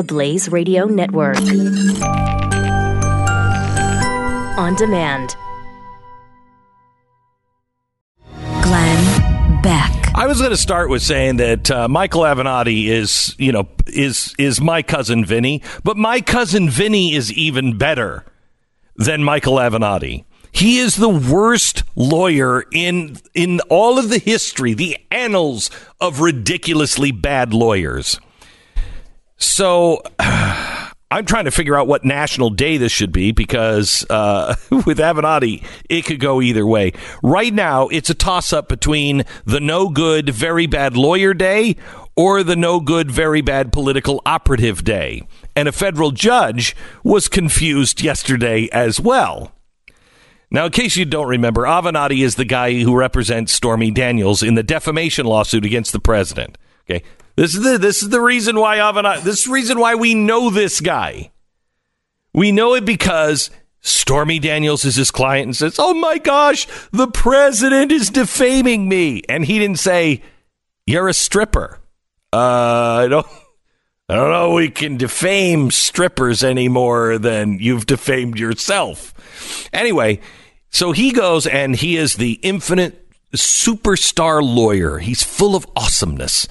the Blaze Radio Network. On demand. Glenn Beck. I was going to start with saying that uh, Michael Avenatti is, you know, is is my cousin Vinny, but my cousin Vinny is even better than Michael Avenatti. He is the worst lawyer in in all of the history, the annals of ridiculously bad lawyers. So I'm trying to figure out what national day this should be because uh, with Avenatti, it could go either way. Right now, it's a toss up between the no good, very bad lawyer day or the no good, very bad political operative day. And a federal judge was confused yesterday as well. Now, in case you don't remember, Avenatti is the guy who represents Stormy Daniels in the defamation lawsuit against the president. Okay, this is the this is the reason why Avenatti. This is the reason why we know this guy. We know it because Stormy Daniels is his client and says, "Oh my gosh, the president is defaming me," and he didn't say, "You're a stripper." Uh, I don't. I don't know. We can defame strippers any more than you've defamed yourself. Anyway, so he goes and he is the infinite superstar lawyer. He's full of awesomeness.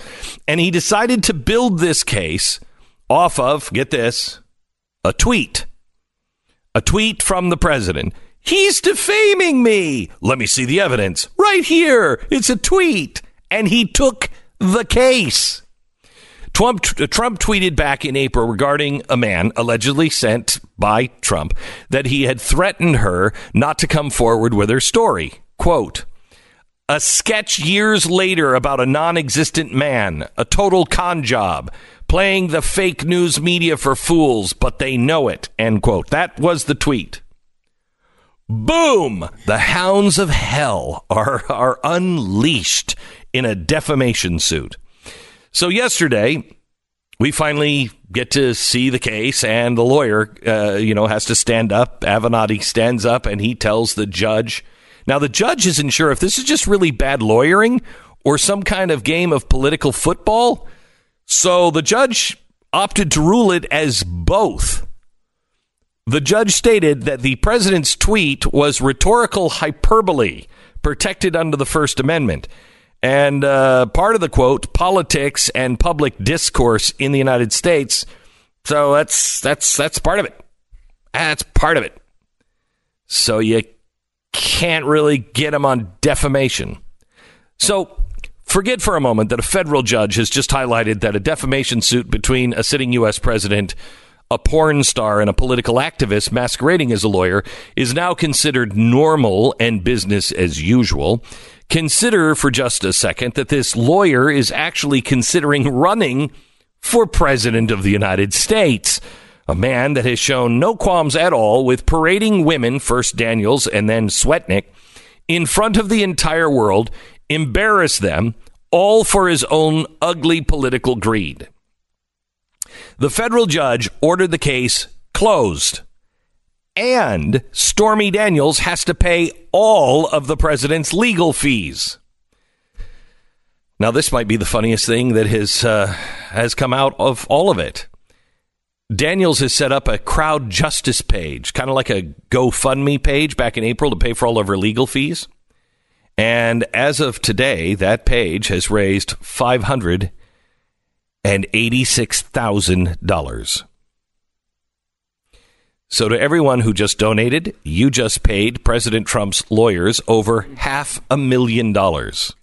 And he decided to build this case off of, get this, a tweet. A tweet from the president. He's defaming me. Let me see the evidence. Right here. It's a tweet. And he took the case. Trump, Trump tweeted back in April regarding a man allegedly sent by Trump that he had threatened her not to come forward with her story. Quote, a sketch years later about a non existent man, a total con job, playing the fake news media for fools, but they know it. End quote. That was the tweet. Boom! The hounds of hell are, are unleashed in a defamation suit. So yesterday, we finally get to see the case, and the lawyer, uh, you know, has to stand up. Avenatti stands up, and he tells the judge. Now, the judge isn't sure if this is just really bad lawyering or some kind of game of political football. So the judge opted to rule it as both. The judge stated that the president's tweet was rhetorical hyperbole protected under the First Amendment. And uh, part of the quote, politics and public discourse in the United States. So that's that's that's part of it. That's part of it. So you can't really get him on defamation. So forget for a moment that a federal judge has just highlighted that a defamation suit between a sitting U.S. president, a porn star, and a political activist masquerading as a lawyer is now considered normal and business as usual. Consider for just a second that this lawyer is actually considering running for president of the United States. A man that has shown no qualms at all with parading women, first Daniels and then Swetnick, in front of the entire world, embarrass them, all for his own ugly political greed. The federal judge ordered the case closed and Stormy Daniels has to pay all of the president's legal fees. Now, this might be the funniest thing that has uh, has come out of all of it. Daniels has set up a crowd justice page, kind of like a GoFundMe page back in April to pay for all of her legal fees. And as of today, that page has raised five hundred and eighty-six thousand dollars. So, to everyone who just donated, you just paid President Trump's lawyers over half a million dollars.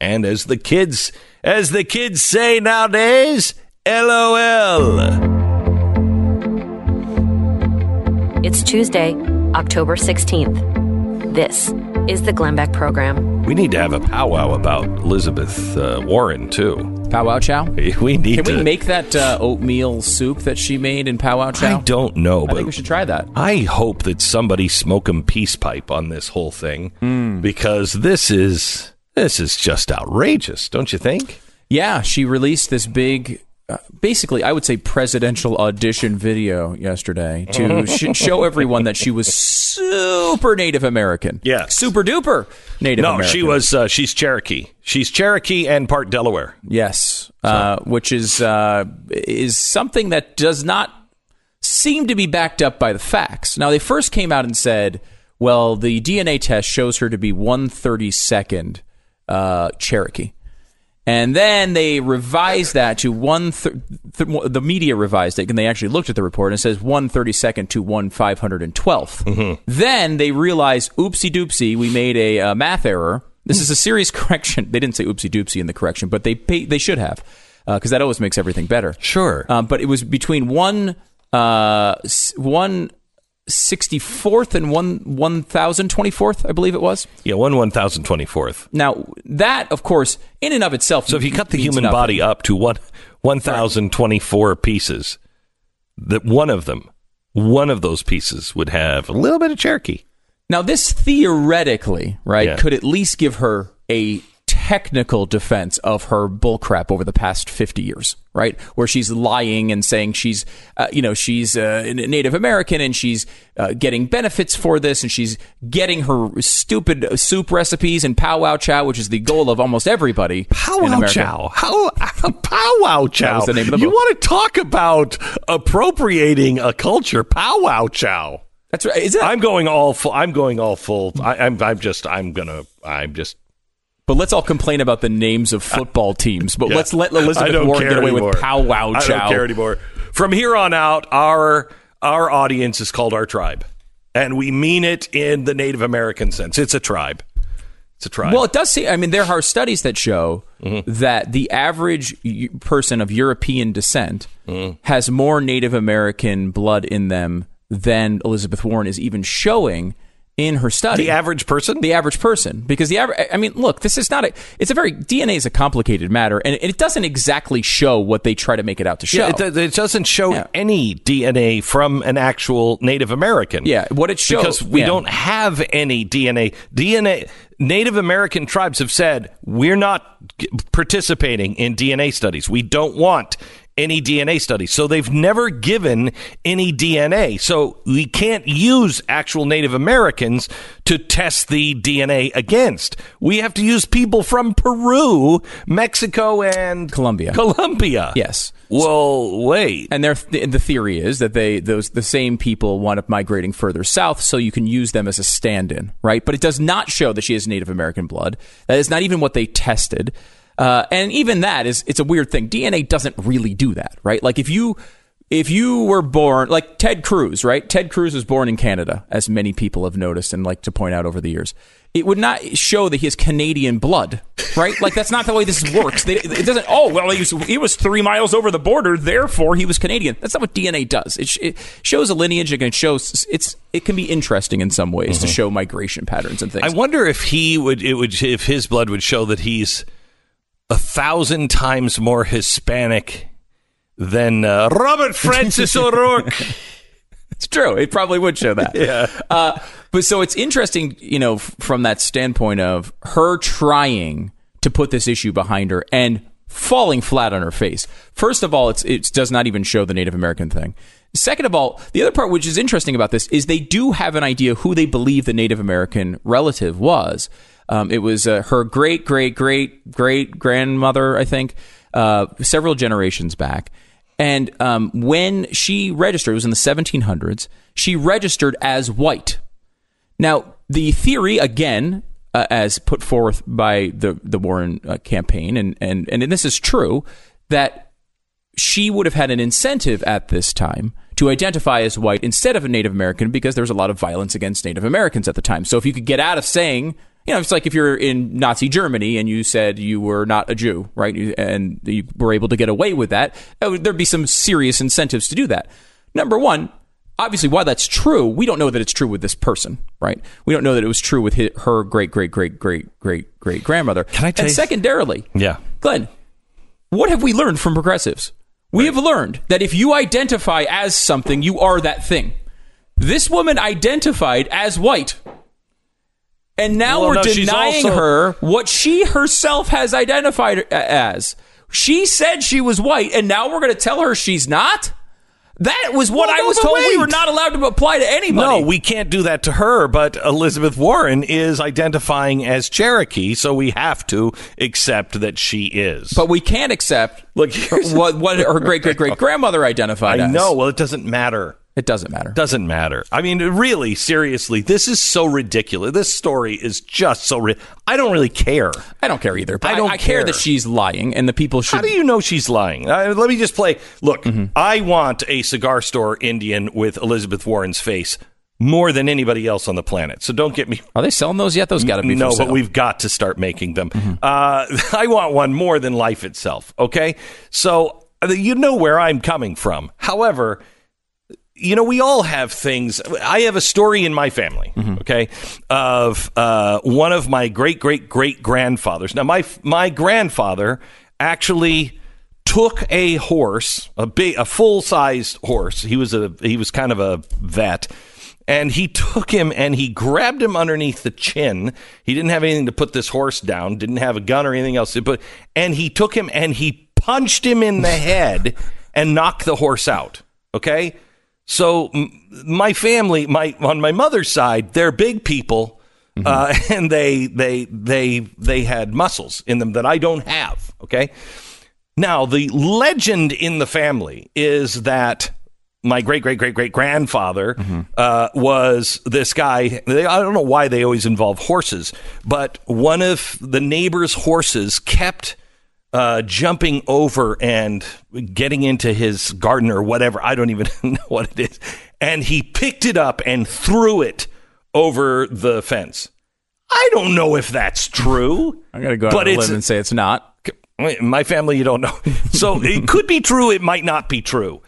And as the kids, as the kids say nowadays, LOL. It's Tuesday, October 16th. This is the Glenn Beck Program. We need to have a powwow about Elizabeth uh, Warren, too. Powwow Chow? We need Can to. we make that uh, oatmeal soup that she made in Powwow Chow? I don't know, I but think we should try that. I hope that somebody smoke 'em peace pipe on this whole thing Hmm. because this is this is just outrageous, don't you think? Yeah, she released this big uh, basically, I would say presidential audition video yesterday to sh- show everyone that she was super Native American. Yeah. super duper Native No, American. she was. Uh, she's Cherokee. She's Cherokee and part Delaware. Yes, uh, which is uh, is something that does not seem to be backed up by the facts. Now, they first came out and said, "Well, the DNA test shows her to be one thirty second uh, Cherokee," and then they revised that to one. Th- th- the media revised it, and they actually looked at the report and it says one thirty second to one five hundred and Then they realized, "Oopsie doopsie, we made a uh, math error." This is a serious correction. They didn't say oopsie doopsie in the correction, but they pay, they should have because that always makes everything better. Sure. Um, but it was between one uh, one sixty fourth and one one thousand twenty fourth, I believe it was. yeah, one one thousand twenty fourth. Now that, of course, in and of itself. So if you cut the human nothing. body up to one one thousand twenty four pieces, that one of them, one of those pieces would have a little bit of Cherokee. Now, this theoretically, right, Yeah. could at least give her a technical defense of her bullcrap over the past 50 years, right? Where she's lying and saying she's, uh, you know, she's uh, Native American and she's uh, getting benefits for this and she's getting her stupid soup recipes and powwow chow, which is the goal of almost everybody. Powwow chow. How powwow chow. the name of the you book. want to talk about appropriating a culture? Powwow chow. That's right. Is it? I'm going all full. I'm going all full. I, I'm. I'm just. I'm gonna. I'm just. But let's all complain about the names of football teams. But yeah. let's let Elizabeth Warren get away anymore. with pow wow chow. I don't care anymore. From here on out, our our audience is called our tribe, and we mean it in the Native American sense. It's a tribe. It's a tribe. Well, it does seem. I mean, there are studies that show Mm-hmm. that the average person of European descent Mm-hmm. has more Native American blood in them than Elizabeth Warren is even showing in her study. the average person. the average person because the average i mean look this is not a it's a very dna is a complicated matter and it doesn't exactly show what they try to make it out to show Yeah, it, it doesn't show Yeah. any DNA from an actual Native American. Yeah, what it shows- because we yeah. don't have any DNA. DNA Native American tribes have said we're not participating in DNA studies. We don't want any DNA studies. So they've never given any DNA. So we can't use actual Native Americans to test the DNA against. We have to use people from Peru, Mexico, and Colombia. Colombia. yes Well, wait. and their th- the theory is that they those the same people wind up migrating further south, so you can use them as a stand-in, right? But it does not show that she has Native American blood. That is not even what they tested, uh, and even that is it's a weird thing. DNA doesn't really do that, right? Like if you if you were born like Ted Cruz, right? Ted Cruz was born in Canada, as many people have noticed and like to point out over the years. It would not show that he has Canadian blood, right? Like that's not the way this works. They, it doesn't. Oh well, he was, he was three miles over the border, therefore he was Canadian. That's not what DNA does. It, sh- it shows a lineage and it shows it's it can be interesting in some ways to show migration patterns and things. I wonder if he would it would if his blood would show that he's a thousand times more Hispanic than uh, Robert Francis O'Rourke. It's true. It probably would show that. yeah. Uh, but so it's interesting, you know, f- from that standpoint of her trying to put this issue behind her and falling flat on her face. First of all, it's it does not even show the Native American thing. Second of all, the other part which is interesting about this is they do have an idea who they believe the Native American relative was. Um, it was uh, her great great great great grandmother, I think, uh, several generations back. And um, when she registered, it was in the 1700s, she registered as white. Now, the theory, again, uh, as put forth by the, the Warren uh, campaign, and, and, and this is true, that she would have had an incentive at this time to identify as white instead of a Native American because there was a lot of violence against Native Americans at the time. So if you could get out of saying, you know, it's like if you're in Nazi Germany and you said you were not a Jew, right? And you were able to get away with that, there'd be some serious incentives to do that. Number one, obviously, while that's true, we don't know that it's true with this person, right? We don't know that it was true with her great, great, great, great, great, great grandmother. Can I tell And secondarily, Yeah. Glenn, what have we learned from progressives? We have learned that if you identify as something, you are that thing. This woman identified as white. And now Well, we're no, denying also- her what she herself has identified uh, as. She said she was white, and now we're going to tell her she's not? That was what Well, I no, was told we were not allowed to apply to anybody. No, we can't do that to her, but Elizabeth Warren is identifying as Cherokee, so we have to accept that she is. but we can't accept Look, what, what her great great great grandmother identified I as. know. Well, it doesn't matter. It doesn't matter. Doesn't matter. I mean, really, seriously, this is so ridiculous. This story is just so. Ri- I don't really care. I don't care either. I I, don't I care. care. that she's lying, and the people should. How do you know she's lying? Uh, let me just play. Look, I want a cigar store Indian with Elizabeth Warren's face more than anybody else on the planet. So don't get me Are they selling those yet? Those got to be no, but we've got to start making them. Uh, I want one more than life itself. Okay, so uh, you know where I'm coming from. However, you know we all have things. I have a story in my family. Okay, of uh, one of my great great great grandfathers. Now my my grandfather actually took a horse, a big, a full sized horse. He was a he was kind of a vet, and he took him and he grabbed him underneath the chin. He didn't have anything to put this horse down. Didn't have a gun or anything else. But and he took him and he punched him in the head and knocked the horse out. Okay, so m- my family, my on my mother's side, they're big people. Uh, and they they they they had muscles in them that I don't have. Okay, now, the legend in the family is that my great great great great grandfather uh, was this guy. They, I don't know why they always involve horses, but one of the neighbor's horses kept uh, jumping over and getting into his garden or whatever. I don't even know what it is. And he picked it up and threw it over the fence. I don't know if that's true. I'm going to go out on and say it's not. my family, you don't know. So it could be true. It might not be true.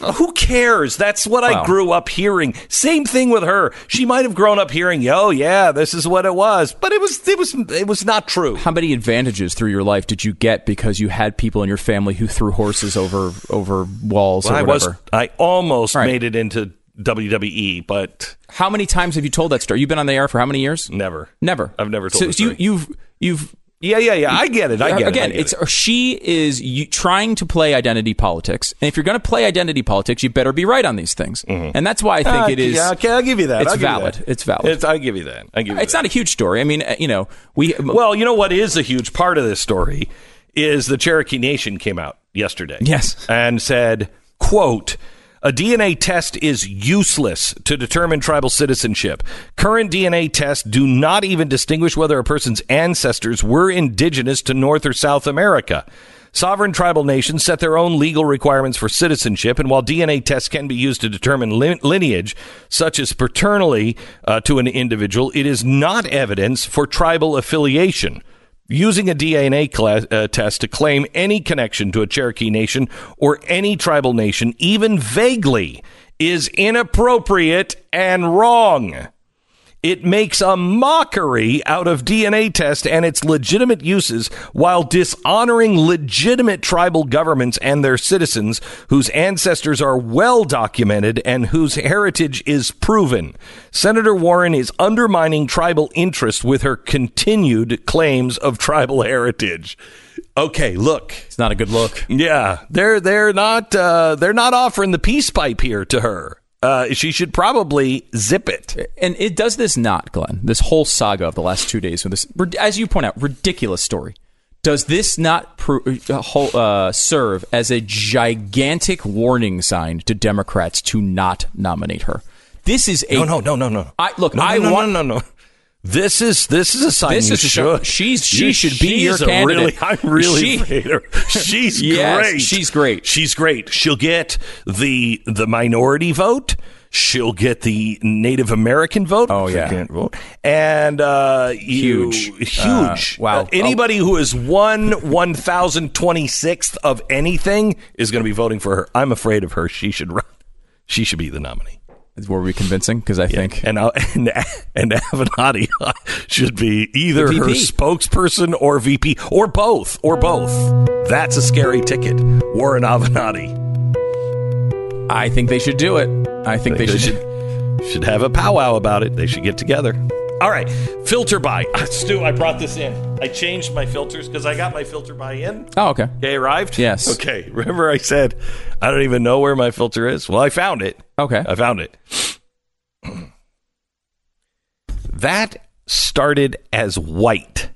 Uh, Who cares? That's what I grew up hearing. Same thing with her. She might have grown up hearing, "Oh yeah, this is what it was," but it was it was it was not true. How many advantages through your life did you get because you had people in your family who threw horses over over walls or I was I almost Right. made it into WWE, but How many times have you told that story? You've been on the air for how many years? never. Never. I've never told So the you, you've you've Yeah, yeah, yeah. I get it. I get again. it. Get it's it. she is you, trying to play identity politics, and if you're going to play identity politics, you better be right on these things. And that's why I think Ah, it is. Yeah, okay, I'll give you that. It's valid. that. It's valid. It's, I give you that. I give you It's that. not a huge story. I mean, uh, you know, we Well, you know what is a huge part of this story is the Cherokee Nation came out yesterday. Yes. And said, quote, a DNA test is useless to determine tribal citizenship. Current DNA tests do not even distinguish whether a person's ancestors were indigenous to North or South America. Sovereign tribal nations set their own legal requirements for citizenship, and while DNA tests can be used to determine lin- lineage, such as paternally uh, to an individual, it is not evidence for tribal affiliation. Using a DNA cla uh, test to claim any connection to a Cherokee nation or any tribal nation, even vaguely, is inappropriate and wrong. It makes a mockery out of DNA test and its legitimate uses while dishonoring legitimate tribal governments and their citizens whose ancestors are well documented and whose heritage is proven. Senator Warren is undermining tribal interest with her continued claims of tribal heritage. Okay, look. it's not a good look. Yeah, they're they're not uh, they're not offering the peace pipe here to her. Uh, she should probably zip it. And it does this not, Glenn. This whole saga of the last two days with this, as you point out, ridiculous story. Does this not pro- uh, whole- uh, serve as a gigantic warning sign to Democrats to not nominate her? This is a No, no, no, no, no. I- look, no, I no, want- no, no, no. This is this is a sign This you is a show- should. she's- she You- should be your candidate. Really, I'm really She- afraid of her. She's Yes, great. she's great. She's great. She'll get the the minority vote. She'll get the Native American vote. Oh, yeah. Can't vote. And uh, you, Huge. huge. Uh, wow. Uh, anybody who is one one thousand twenty sixth of anything is going to be voting for her. I'm afraid of her. She should run. She should be the nominee. Were we convincing? Because I think And uh, and and Avenatti should be either her spokesperson or VP or both or both. That's a scary ticket. Warren Avenatti. I think they should do it. I think they, They should. should should have a powwow about it. They should get together. All right, filter by. Stu, I brought this in. I changed my filters because I got my filter by in. Oh, okay. Okay, arrived? Yes. Okay, remember I said I don't even know where my filter is? Well, I found it. Okay. I found it. That started as white.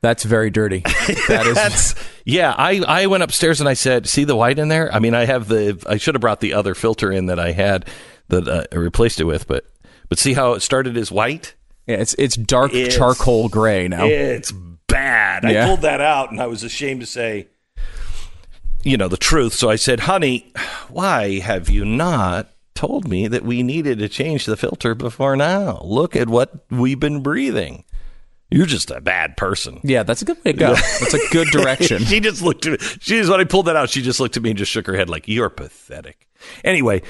That's very dirty. That is. That's yeah. I I went upstairs and I said, "See the white in there?" I mean, I have the. I should have brought the other filter in that I had that uh, I replaced it with, but but see how it started as white. yeah, it's it's dark It's- charcoal gray now. It's bad. I pulled that out and I was ashamed to say, you know, the truth. So I said, honey, why have you not told me that we needed to change the filter before now? Look at what we've been breathing. You're just a bad person. yeah, that's a good way to go. That's a good direction. she just looked at me. She just, when I pulled that out, she just looked at me and just shook her head like, you're pathetic. Anyway,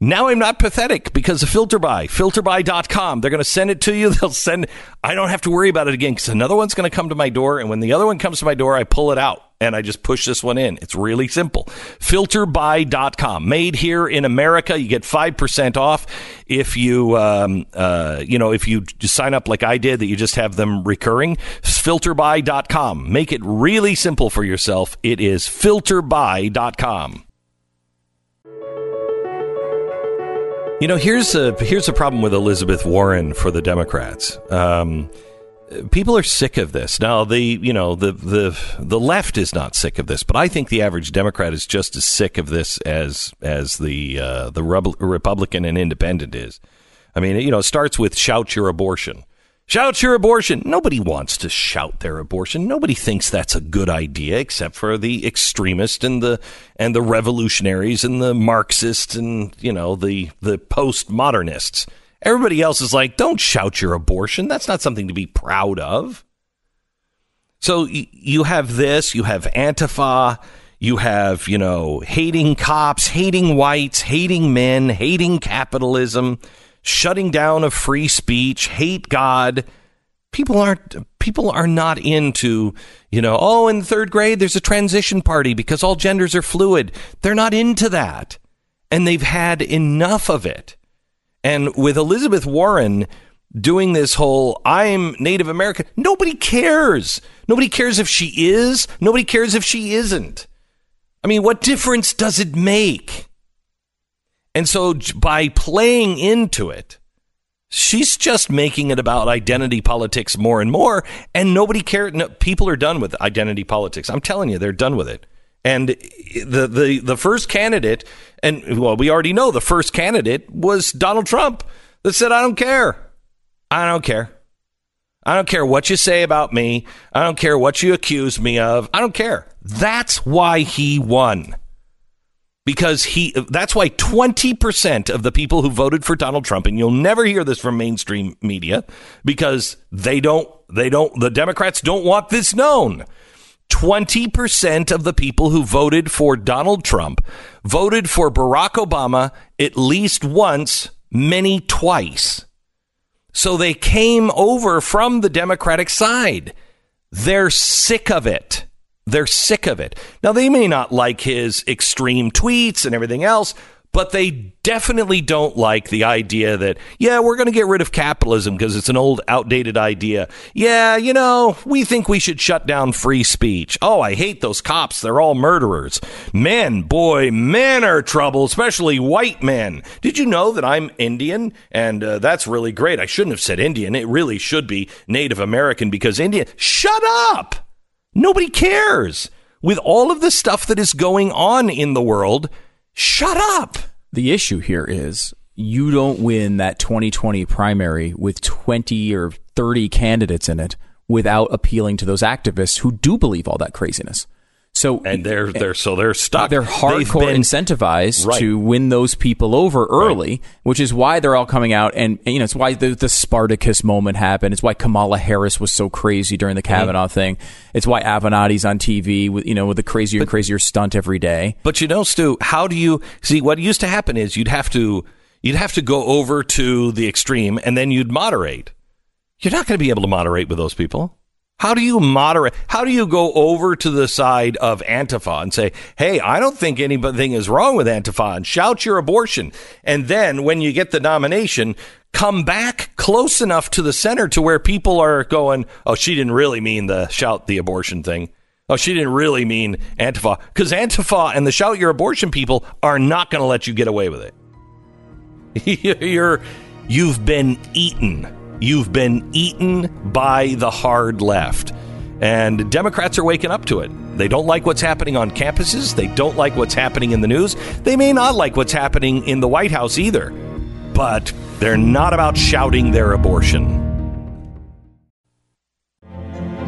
now I'm not pathetic because of FilterBuy, filterbuy.com. They're going to send it to you. They'll send, I don't have to worry about it again because another one's going to come to my door. And when the other one comes to my door, I pull it out and I just push this one in. It's really simple. Filterbuy.com. Made here in America. You get 5% off if you, um, uh, you know, if you sign up like I did, that you just have them recurring. Filterbuy.com. Make it really simple for yourself. It is filterbuy.com. You know, here's a here's a problem with Elizabeth Warren for the Democrats. Um, people are sick of this. Now, the you know the the the left is not sick of this, but I think the average Democrat is just as sick of this as as the uh, the Republican and Independent is. I mean, you know, it starts with shout your abortion. Shout your abortion. Nobody wants to shout their abortion. Nobody thinks that's a good idea except for the extremists and the and the revolutionaries and the Marxists and you know the the postmodernists. Everybody else is like, don't shout your abortion. That's not something to be proud of. So y- you have this, you have Antifa, you have, you know, hating cops, hating whites, hating men, hating capitalism, shutting down of free speech, hate God. People aren't people are not into, you know, oh, in third grade there's a transition party because all genders are fluid. They're not into that. And they've had enough of it. And with Elizabeth Warren doing this whole I'm Native American, nobody cares. Nobody cares if she is, nobody cares if she isn't. I mean, what difference does it make? And so by playing into it, she's just making it about identity politics more and more and nobody cares no, people are done with identity politics. I'm telling you, they're done with it. And the the the first candidate and well, we already know the first candidate was Donald Trump that said I don't care. I don't care. I don't care what you say about me. I don't care what you accuse me of. I don't care. That's why he won. Because he that's why 20% of the people who voted for Donald Trump and you'll never hear this from mainstream media because they don't they don't the Democrats don't want this known. 20% of the people who voted for Donald Trump voted for Barack Obama at least once, many twice. So they came over from the Democratic side. They're sick of it. They're sick of it. Now, they may not like his extreme tweets and everything else, but they definitely don't like the idea that, yeah, we're going to get rid of capitalism because it's an old, outdated idea. Yeah, you know, we think we should shut down free speech. Oh, I hate those cops. They're all murderers. Men, boy, men are trouble, especially white men. Did you know that I'm Indian? And uh, that's really great. I shouldn't have said Indian. It really should be Native American because Indian. Shut up! Nobody cares. With all of the stuff that is going on in the world, shut up. The issue here is you don't win that 2020 primary with 20 or 30 candidates in it without appealing to those activists who do believe all that craziness. So And they're they're so they're stuck. they're hardcore been- incentivized Right. to win those people over early, which is why they're all coming out. And, and, you know, it's why the, the Spartacus moment happened. It's why Kamala Harris was so crazy during the Mm-hmm. Kavanaugh thing. It's why Avenatti's on TV with, you know, with the crazier and crazier stunt every day. But you know, Stu, how do you see what used to happen is you'd have to you'd have to go over to the extreme and then you'd moderate. You're not going to be able to moderate with those people. How do you moderate? How do you go over to the side of Antifa and say, hey, I don't think anything is wrong with Antifa and shout your abortion? And then when you get the nomination, come back close enough to the center to where people are going, oh, she didn't really mean the shout the abortion thing. Oh, she didn't really mean Antifa. Because Antifa and the shout your abortion people are not going to let you get away with it. You're, you've been eaten. You've been eaten by the hard left. And Democrats are waking up to it. They don't like what's happening on campuses. They don't like what's happening in the news. They may not like what's happening in the White House either. But they're not about shouting their abortion.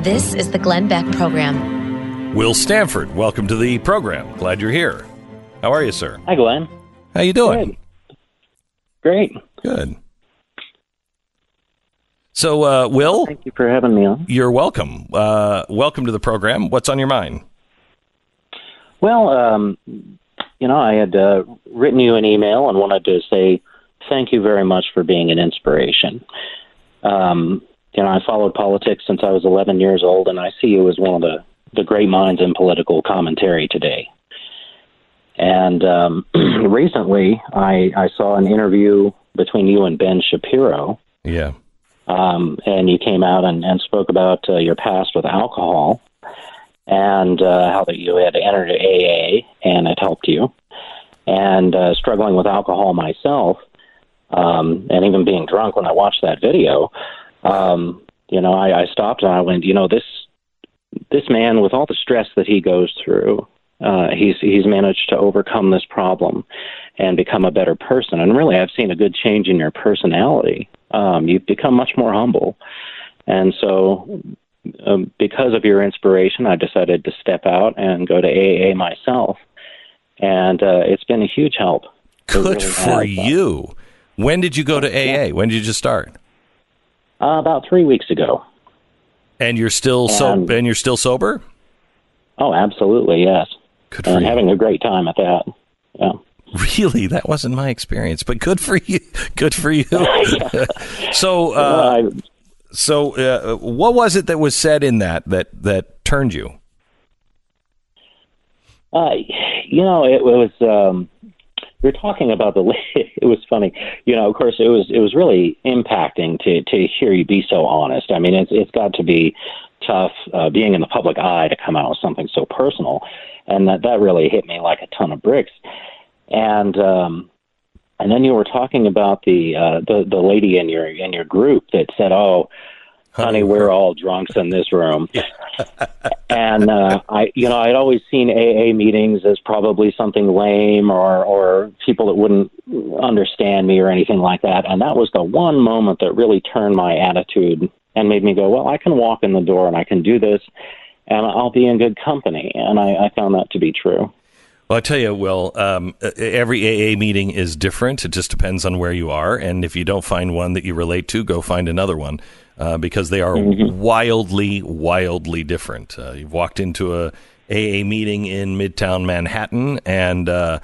This is the Glenn Beck Program. Will Stanford, welcome to the program. Glad you're here. How are you, sir? Hi, Glenn. How you doing? Good. Great. Good. So, uh, Will, Thank you for having me on. you're welcome. Uh, welcome to the program. What's on your mind? Well, um, you know, I had uh, written you an email and wanted to say thank you very much for being an inspiration. Um, you know, I followed politics since I was 11 years old, and I see you as one of the, the great minds in political commentary today. And um, recently, I, I saw an interview between you and Ben Shapiro, Yeah. Um, and you came out and, and spoke about uh, your past with alcohol and uh, how that you had entered AA and it helped you, and uh, struggling with alcohol myself, um, and even being drunk when I watched that video. Um, you know, I, I stopped and I went, you know, this this man with all the stress that he goes through, uh, he's he's managed to overcome this problem and become a better person. And really, I've seen a good change in your personality. Um, you've become much more humble, and so um, because of your inspiration, I decided to step out and go to AA myself, and uh, it's been a huge help. Good really for has. you. When did you go to AA? When did you just start? Uh, about three weeks ago. And you're still so and you're still sober? Oh, absolutely, yes, Good for and having a great time at that. Yeah. Really, that wasn't my experience, but good for you. Good for you. so, uh, I, so uh, what was it that was said in that that that turned you? Uh, you know, it was. Um, we were talking about the. It was funny. You know, of course, it was. It was really impacting to to hear you be so honest. I mean, it's it's got to be tough uh, being in the public eye to come out with something so personal, and that that really hit me like a ton of bricks. And um, and then you were talking about the uh, the the lady in your in your group that said, "Oh, honey, we're all drunks in this room." and uh, I, you know, I'd always seen AA meetings as probably something lame or or people that wouldn't understand me or anything like that. And that was the one moment that really turned my attitude and made me go, well, I can walk in the door and I can do this, and I'll be in good company. And I, I found that to be true. Well, I tell you, Will, um, every AA meeting is different. It just depends on where you are, and if you don't find one that you relate to, go find another one uh, because they are wildly, wildly different. Uh, you've walked into a AA meeting in Midtown Manhattan, and uh,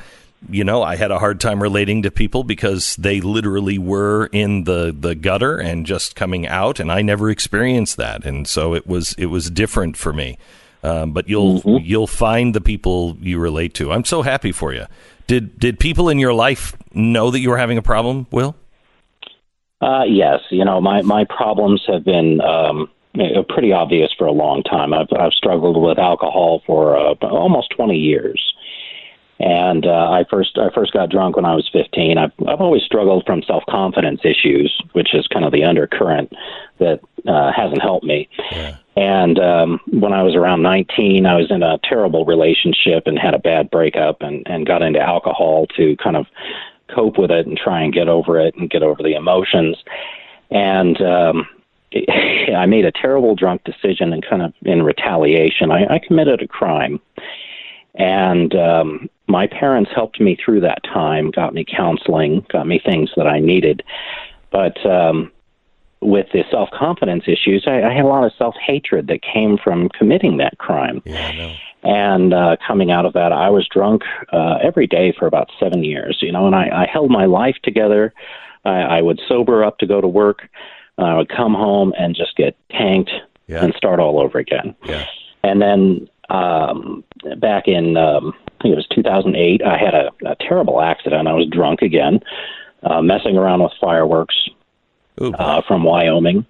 you know I had a hard time relating to people because they literally were in the the gutter and just coming out, and I never experienced that, and so it was it was different for me. Um, but you'll you'll find the people you relate to. I'm so happy for you. Did did people in your life know that you were having a problem, Will? Uh, yes, you know my my problems have been um, pretty obvious for a long time. I've I've struggled with alcohol for uh, almost twenty years, and uh, I first I first got drunk when I was fifteen. I've I've always struggled from self confidence issues, which is kind of the undercurrent that uh, hasn't helped me. And um, when I was around 19, I was in a terrible relationship and had a bad breakup and, and got into alcohol to kind of cope with it and try and get over it and get over the emotions. And um, I made a terrible drunk decision and kind of in retaliation, I, I committed a crime. And um, my parents helped me through that time, got me counseling, got me things that I needed. But um, with the self confidence issues, I, I had a lot of self hatred that came from committing that crime. Yeah, I know. And uh, coming out of that, I was drunk uh, every day for about seven years, you know, and I, I held my life together. I, I would sober up to go to work. I would come home and just get tanked yeah. and start all over again. Yeah. And then um, back in um, I think it was 2008, I had a, a terrible accident. I was drunk again, uh, messing around with fireworks uh, from Wyoming,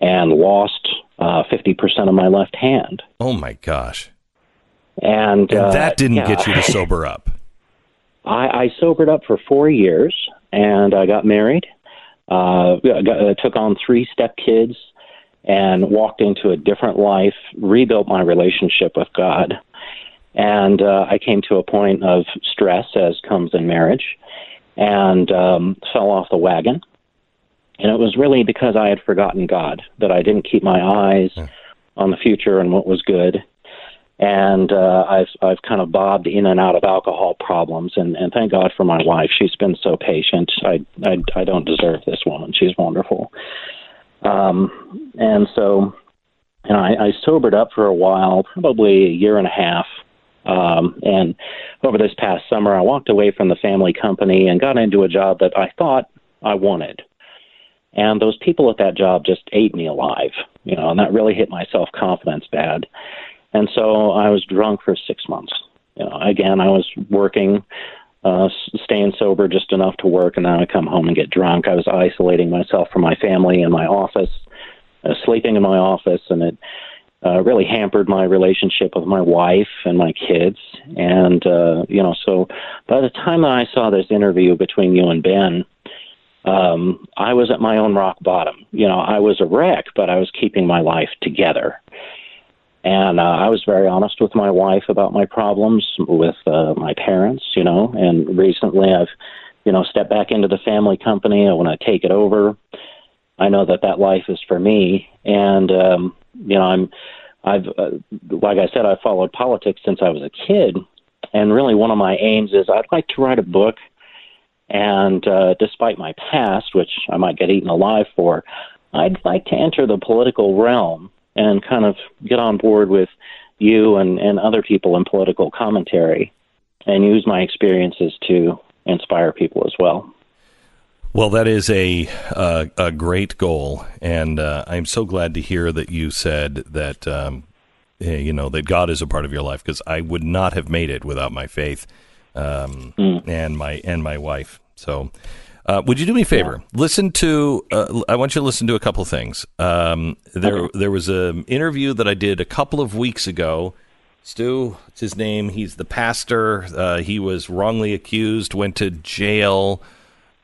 and lost uh, 50% of my left hand. Oh my gosh! And, and uh, that didn't yeah. get you to sober up. I, I sobered up for four years, and I got married. Uh, got, uh, took on three step kids, and walked into a different life. Rebuilt my relationship with God, and uh, I came to a point of stress, as comes in marriage, and um, fell off the wagon. And it was really because I had forgotten God that I didn't keep my eyes yeah. on the future and what was good and uh, I've I've kind of bobbed in and out of alcohol problems, and, and thank God for my wife. She's been so patient. I I, I don't deserve this woman. She's wonderful. Um, and so, you know, I, I sobered up for a while, probably a year and a half. Um, and over this past summer, I walked away from the family company and got into a job that I thought I wanted. And those people at that job just ate me alive, you know, and that really hit my self confidence bad. And so I was drunk for six months. You know, again, I was working, uh, staying sober just enough to work, and then I come home and get drunk. I was isolating myself from my family in my office, uh, sleeping in my office, and it uh, really hampered my relationship with my wife and my kids. And uh, you know, so by the time that I saw this interview between you and Ben, um, I was at my own rock bottom. You know, I was a wreck, but I was keeping my life together. And uh, I was very honest with my wife about my problems with uh, my parents, you know. And recently, I've, you know, stepped back into the family company. I want to take it over. I know that that life is for me, and um, you know, I'm, I've, uh, like I said, I followed politics since I was a kid, and really one of my aims is I'd like to write a book. And uh, despite my past, which I might get eaten alive for, I'd like to enter the political realm and kind of get on board with you and, and other people in political commentary and use my experiences to inspire people as well. Well, that is a uh, a great goal, and uh, I'm so glad to hear that you said that um, eh, you know that God is a part of your life because I would not have made it without my faith um, mm. and my and my wife. So uh, would you do me a favor? Yeah. Listen to. Uh, I want you to listen to a couple things. Um, there, okay. there was an interview that I did a couple of weeks ago. Stu, it's his name. He's the pastor. Uh, he was wrongly accused. Went to jail.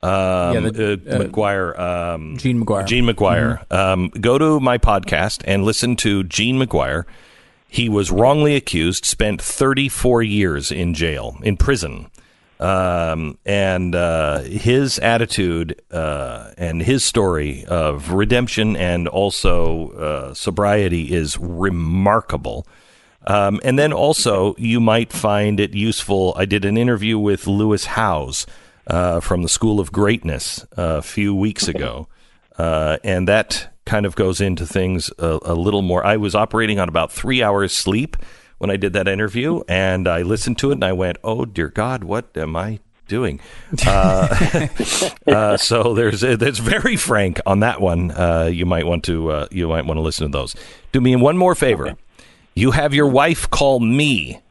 Um, yeah, the, uh, McGuire, um, Gene McGuire. Gene McGuire. Mm-hmm. Um, go to my podcast and listen to Gene McGuire. He was wrongly accused. Spent 34 years in jail, in prison. Um, and uh, his attitude uh, and his story of redemption and also uh, sobriety is remarkable. Um, and then also, you might find it useful. I did an interview with Lewis Howes uh, from the School of Greatness a few weeks ago, uh, and that kind of goes into things a, a little more. I was operating on about three hours sleep when I did that interview, and I listened to it and I went, "Oh dear God, what am I doing?" Uh, uh, so there's there's very frank on that one. Uh, you might want to uh, you might want to listen to those. Do me one more favor. Okay. You have your wife call me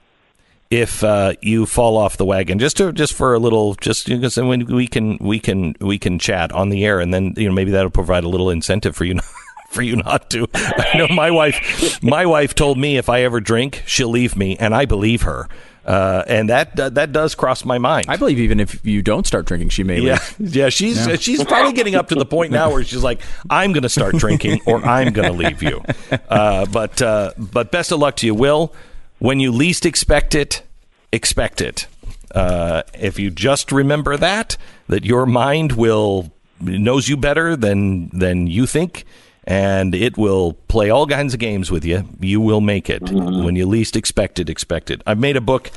if uh, you fall off the wagon, just to just for a little, just because you know, we can we can we can chat on the air, and then you know maybe that'll provide a little incentive for you. for you not to. I know my wife. My wife told me if I ever drink, she'll leave me, and I believe her. Uh, and that uh, that does cross my mind. I believe even if you don't start drinking, she may. Yeah, leave. yeah. She's yeah. she's probably getting up to the point now where she's like, "I'm going to start drinking, or I'm going to leave you." Uh, but uh, but best of luck to you, Will. When you least expect it, expect it. Uh, if you just remember that, that your mind will knows you better than than you think and it will play all kinds of games with you. You will make it mm-hmm. when you least expect it. Expect it. I've made a book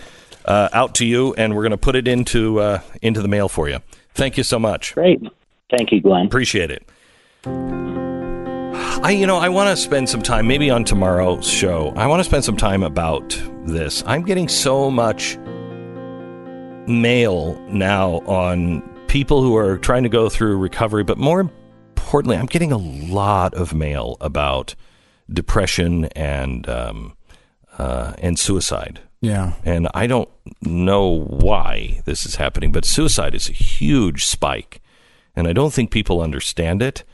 uh, out to you, and we're going to put it into uh, into the mail for you. Thank you so much. Great. Thank you, Glenn. Appreciate it. I, you know, I want to spend some time, maybe on tomorrow's show. I want to spend some time about this. I'm getting so much mail now on people who are trying to go through recovery, but more importantly, I'm getting a lot of mail about depression and um, uh, and suicide. Yeah. And I don't know why this is happening, but suicide is a huge spike. And I don't think people understand it.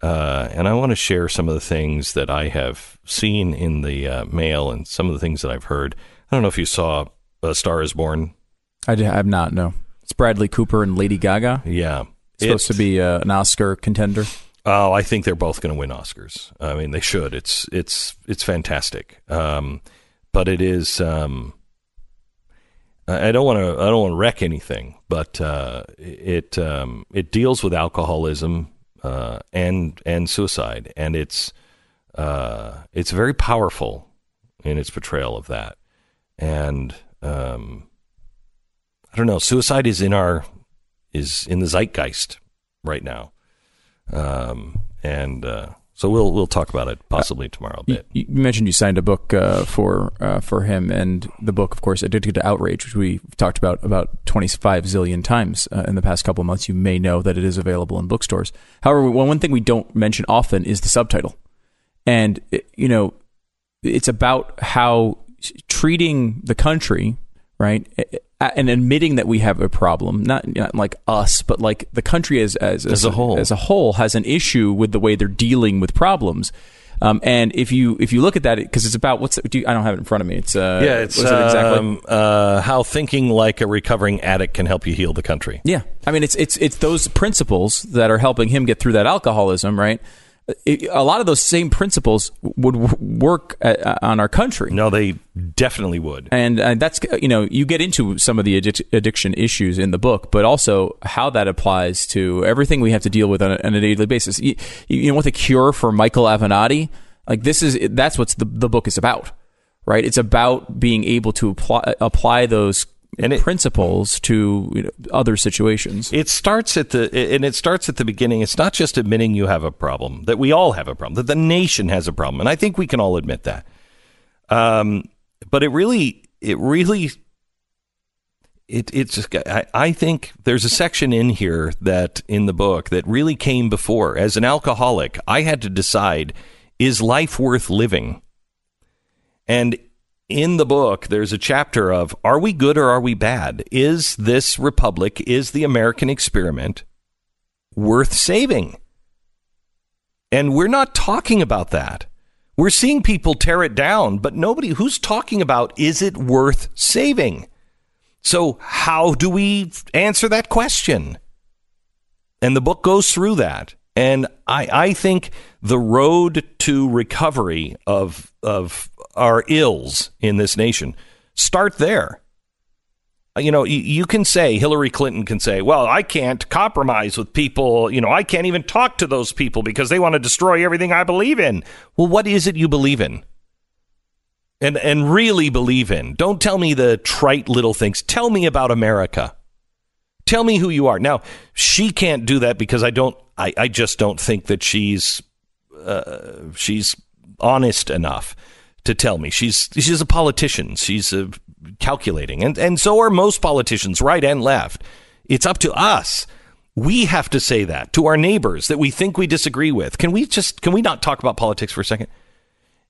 Uh, and I want to share some of the things that I have seen in the uh, mail and some of the things that I've heard. I don't know if you saw A Star is Born. I have not, no. It's Bradley Cooper and Lady Gaga. Yeah. Supposed to be uh, an Oscar contender. Oh, I think they're both going to win Oscars. I mean, they should. It's it's it's fantastic. Um, but it is. Um, I don't want to. I don't want to wreck anything, but uh, it um, it deals with alcoholism uh, and and suicide, and it's uh, it's very powerful in its portrayal of that. And um, I don't know. Suicide is in our is in the zeitgeist right now, um, and uh, so we'll we'll talk about it possibly tomorrow. You, you mentioned you signed a book uh, for uh, for him, and the book, of course, "Addicted to Outrage," which we talked about about twenty five zillion times uh, in the past couple of months. You may know that it is available in bookstores. However, one thing we don't mention often is the subtitle, and you know, it's about how treating the country right and admitting that we have a problem not, not like us but like the country as as, as a whole. as a whole has an issue with the way they're dealing with problems. Um, and if you if you look at that because it's about what's do you, I don't have it in front of me. It's uh, yeah it's it exactly? um, uh, how thinking like a recovering addict can help you heal the country. Yeah. I mean it's it's it's those principles that are helping him get through that alcoholism right a lot of those same principles would work on our country. No, they definitely would. And uh, that's you know you get into some of the addiction issues in the book, but also how that applies to everything we have to deal with on a, on a daily basis. You, you, know, what the cure for Michael Avenatti? Like this is that's what the the book is about, right? It's about being able to apply apply those and it, principles to you know, other situations. It starts at the and it starts at the beginning. It's not just admitting you have a problem that we all have a problem that the nation has a problem, and I think we can all admit that. Um, but it really, it really, it it's. I, I think there's a section in here that in the book that really came before. As an alcoholic, I had to decide: is life worth living? And in the book, there's a chapter of Are we good or are we bad? Is this republic, is the American experiment worth saving? And we're not talking about that. We're seeing people tear it down, but nobody who's talking about is it worth saving? So, how do we answer that question? And the book goes through that. And I, I think the road to recovery of, of our ills in this nation start there. Uh, you know, you, you can say, Hillary Clinton can say, well, I can't compromise with people. You know, I can't even talk to those people because they want to destroy everything I believe in. Well, what is it you believe in? And, and really believe in. Don't tell me the trite little things. Tell me about America. Tell me who you are. Now, she can't do that because I don't, I, I just don't think that she's, uh, she's honest enough to tell me. She's she's a politician. She's uh, calculating, and and so are most politicians, right and left. It's up to us. We have to say that to our neighbors that we think we disagree with. Can we just can we not talk about politics for a second?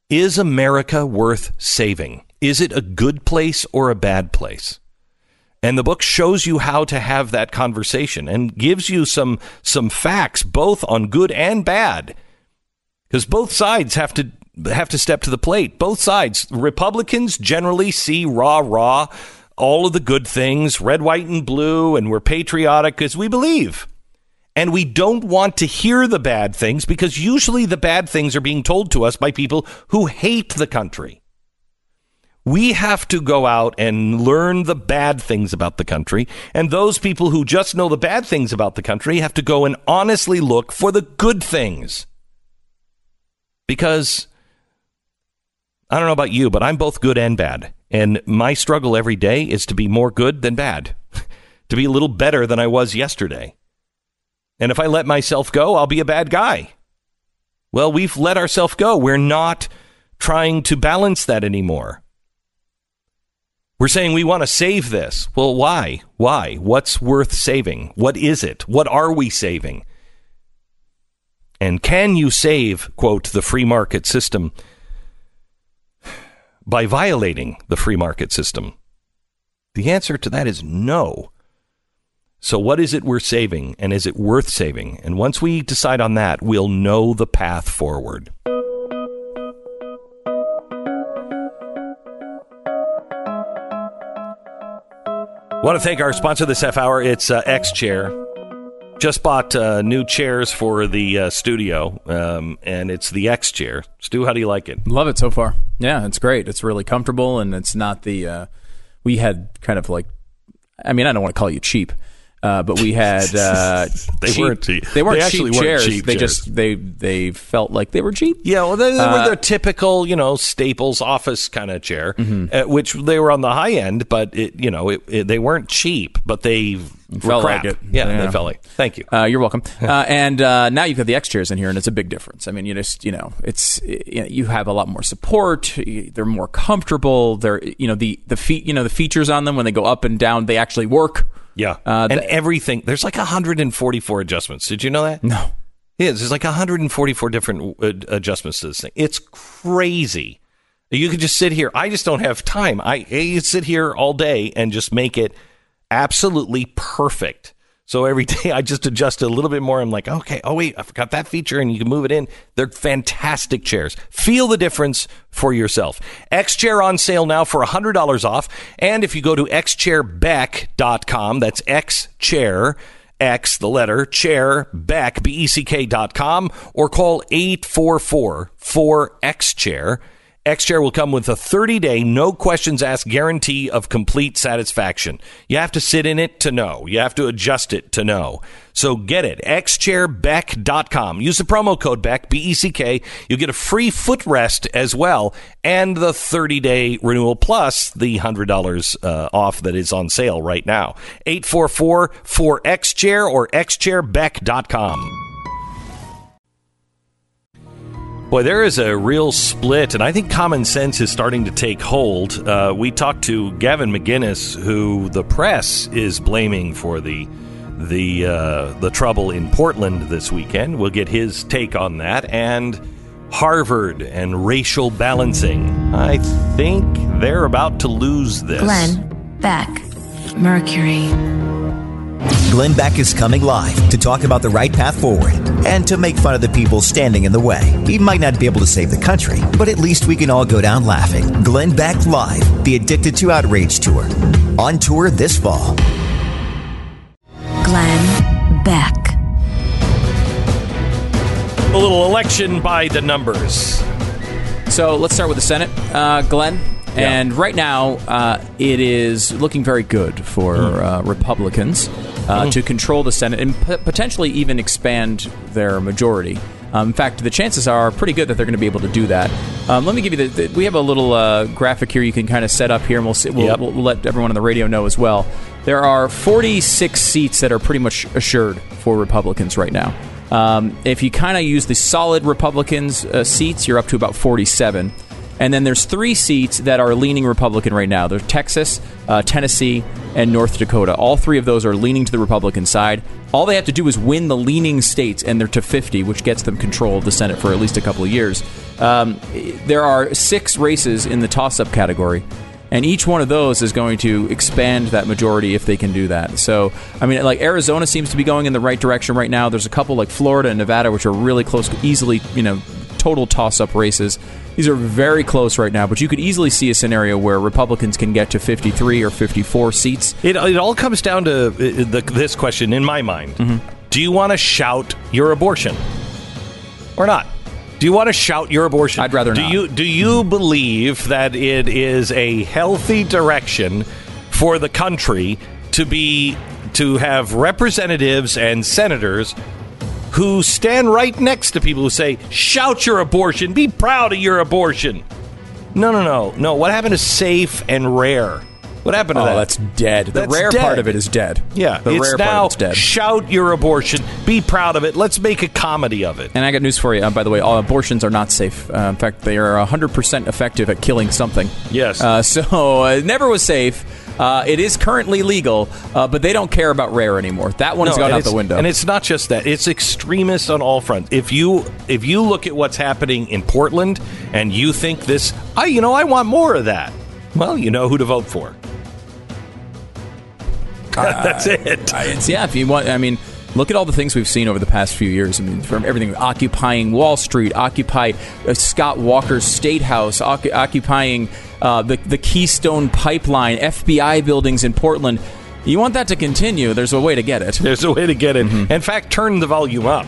Is America worth saving? Is it a good place or a bad place? And the book shows you how to have that conversation and gives you some some facts both on good and bad. Because both sides have to have to step to the plate. Both sides. Republicans generally see rah rah all of the good things, red, white, and blue, and we're patriotic because we believe. And we don't want to hear the bad things because usually the bad things are being told to us by people who hate the country. We have to go out and learn the bad things about the country. And those people who just know the bad things about the country have to go and honestly look for the good things. Because I don't know about you, but I'm both good and bad. And my struggle every day is to be more good than bad, to be a little better than I was yesterday. And if I let myself go, I'll be a bad guy. Well, we've let ourselves go. We're not trying to balance that anymore. We're saying we want to save this. Well, why? Why? What's worth saving? What is it? What are we saving? And can you save, quote, the free market system by violating the free market system? The answer to that is no. So, what is it we're saving, and is it worth saving? And once we decide on that, we'll know the path forward. Want to thank our sponsor this half hour. It's uh, X Chair. Just bought uh, new chairs for the uh, studio, um, and it's the X Chair. Stu, how do you like it? Love it so far. Yeah, it's great. It's really comfortable, and it's not the. Uh, we had kind of like, I mean, I don't want to call you cheap, uh, but we had uh, They cheap- weren't cheap. They weren't They cheap actually weren't chairs. cheap they chairs. just they they felt like they were cheap. Yeah, well, they, they Uh, were the typical, you know, Staples office kind of chair, Mm-hmm. uh, which they were on the high end, but it, you know, it, it, they weren't cheap, but they felt crap. like it. Yeah, Yeah. they felt like. Thank you. Uh, you're welcome. Uh, and uh, now you've got the X chairs in here, and it's a big difference. I mean, you just you know, it's you, know, you have a lot more support. They're more comfortable. They're you know the the feet you know the features on them when they go up and down they actually work. Yeah, uh, and the- everything. There's like 144 adjustments. Did you know that? No, Yeah, there's like 144 different uh, adjustments to this thing. It's crazy. You could just sit here. I just don't have time. I, I sit here all day and just make it absolutely perfect. So every day I just adjust a little bit more. I'm like, okay, oh wait, I forgot that feature, and you can move it in. They're fantastic chairs. Feel the difference for yourself. X Chair on sale now for $100 off. And if you go to xchairbeck.com, that's X Chair. X, the letter, chair, Beck, B E C K dot com, or call 844 4X Chair. X Chair will come with a 30 day, no questions asked guarantee of complete satisfaction. You have to sit in it to know. You have to adjust it to know. So get it. xchairbeck.com. Use the promo code BECK, B E C K. You'll get a free footrest as well and the 30 day renewal plus the $100 uh, off that is on sale right now. 844 4X Chair or xchairbeck.com. Boy, there is a real split, and I think common sense is starting to take hold. Uh, we talked to Gavin McInnes, who the press is blaming for the the uh, the trouble in Portland this weekend. We'll get his take on that, and Harvard and racial balancing. I think they're about to lose this. Glenn Beck, Mercury. Glenn Beck is coming live to talk about the right path forward and to make fun of the people standing in the way. He might not be able to save the country, but at least we can all go down laughing. Glenn Beck Live, the Addicted to Outrage Tour. On tour this fall. Glenn Beck. A little election by the numbers. So let's start with the Senate, uh, Glenn. Yeah. And right now, uh, it is looking very good for Hmm. uh, Republicans uh, to control the Senate and p- potentially even expand their majority. Um, in fact, the chances are pretty good that they're going to be able to do that. Um, let me give you the, the. We have a little uh, graphic here you can kind of set up here, and we'll, see, we'll, Yep. we'll we'll let everyone on the radio know as well. There are 46 seats that are pretty much assured for Republicans right now. Um, if you kind of use the solid Republicans uh, seats, you're up to about 47. And then there's three seats that are leaning Republican right now. They're Texas, uh, Tennessee, and North Dakota. All three of those are leaning to the Republican side. All they have to do is win the leaning states, and they're to 50, which gets them control of the Senate for at least a couple of years. Um, there are six races in the toss-up category. And each one of those is going to expand that majority if they can do that. So, I mean, like Arizona seems to be going in the right direction right now. There's a couple like Florida and Nevada, which are really close, easily, you know, total toss up races. These are very close right now, but you could easily see a scenario where Republicans can get to 53 or 54 seats. It, it all comes down to uh, the, this question in my mind Mm-hmm. Do you want to shout your abortion or not? Do you want to shout your abortion? I'd rather do not. You, do you believe that it is a healthy direction for the country to be to have representatives and senators who stand right next to people who say, "Shout your abortion, be proud of your abortion." No, no, no, no. What happened to safe and rare? What happened to that? Oh, that? that's dead. The That's rare dead. part of it is dead. Yeah, the rare now part of it's dead. shout your abortion, be proud of it. Let's make a comedy of it. And I got news for you. Uh, by the way, all abortions are not safe. Uh, in fact, they are 100% effective at killing something. Yes. Uh, so uh, it never was safe. Uh, it is currently legal, uh, but they don't care about rare anymore. That one has No, gone out the window. And it's not just that; it's extremist on all fronts. If you if you look at what's happening in Portland and you think this, I you know I want more of that. Well, you know who to vote for. That's it. I- it's, yeah, if you want, I mean, look at all the things we've seen over the past few years. I mean, from everything occupying Wall Street, occupy uh, Scott Walker's State House, occu- occupying uh, the the Keystone Pipeline, FBI buildings in Portland. You want that to continue? There's a way to get it. There's a way to get it. Mm-hmm. In fact, turn the volume up.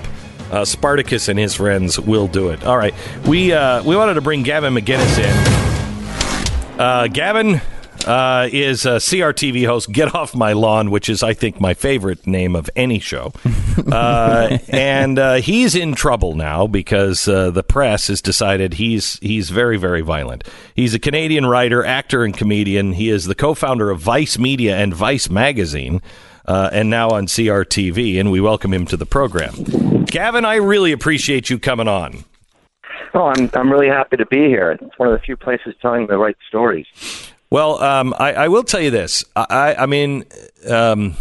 Uh, Spartacus and his friends will do it. All right, we uh, we wanted to bring Gavin McInnes in. Uh, Gavin uh, is a CRTV host. Get off my lawn, which is I think my favorite name of any show. Uh, and uh, he's in trouble now because uh, the press has decided he's he's very very violent. He's a Canadian writer, actor, and comedian. He is the co-founder of Vice Media and Vice Magazine uh, and now on CRTV, and we welcome him to the program. Gavin, I really appreciate you coming on. Oh, I'm I'm really happy to be here. It's one of the few places telling the right stories. Well, um, I, I will tell you this. I, I mean, um,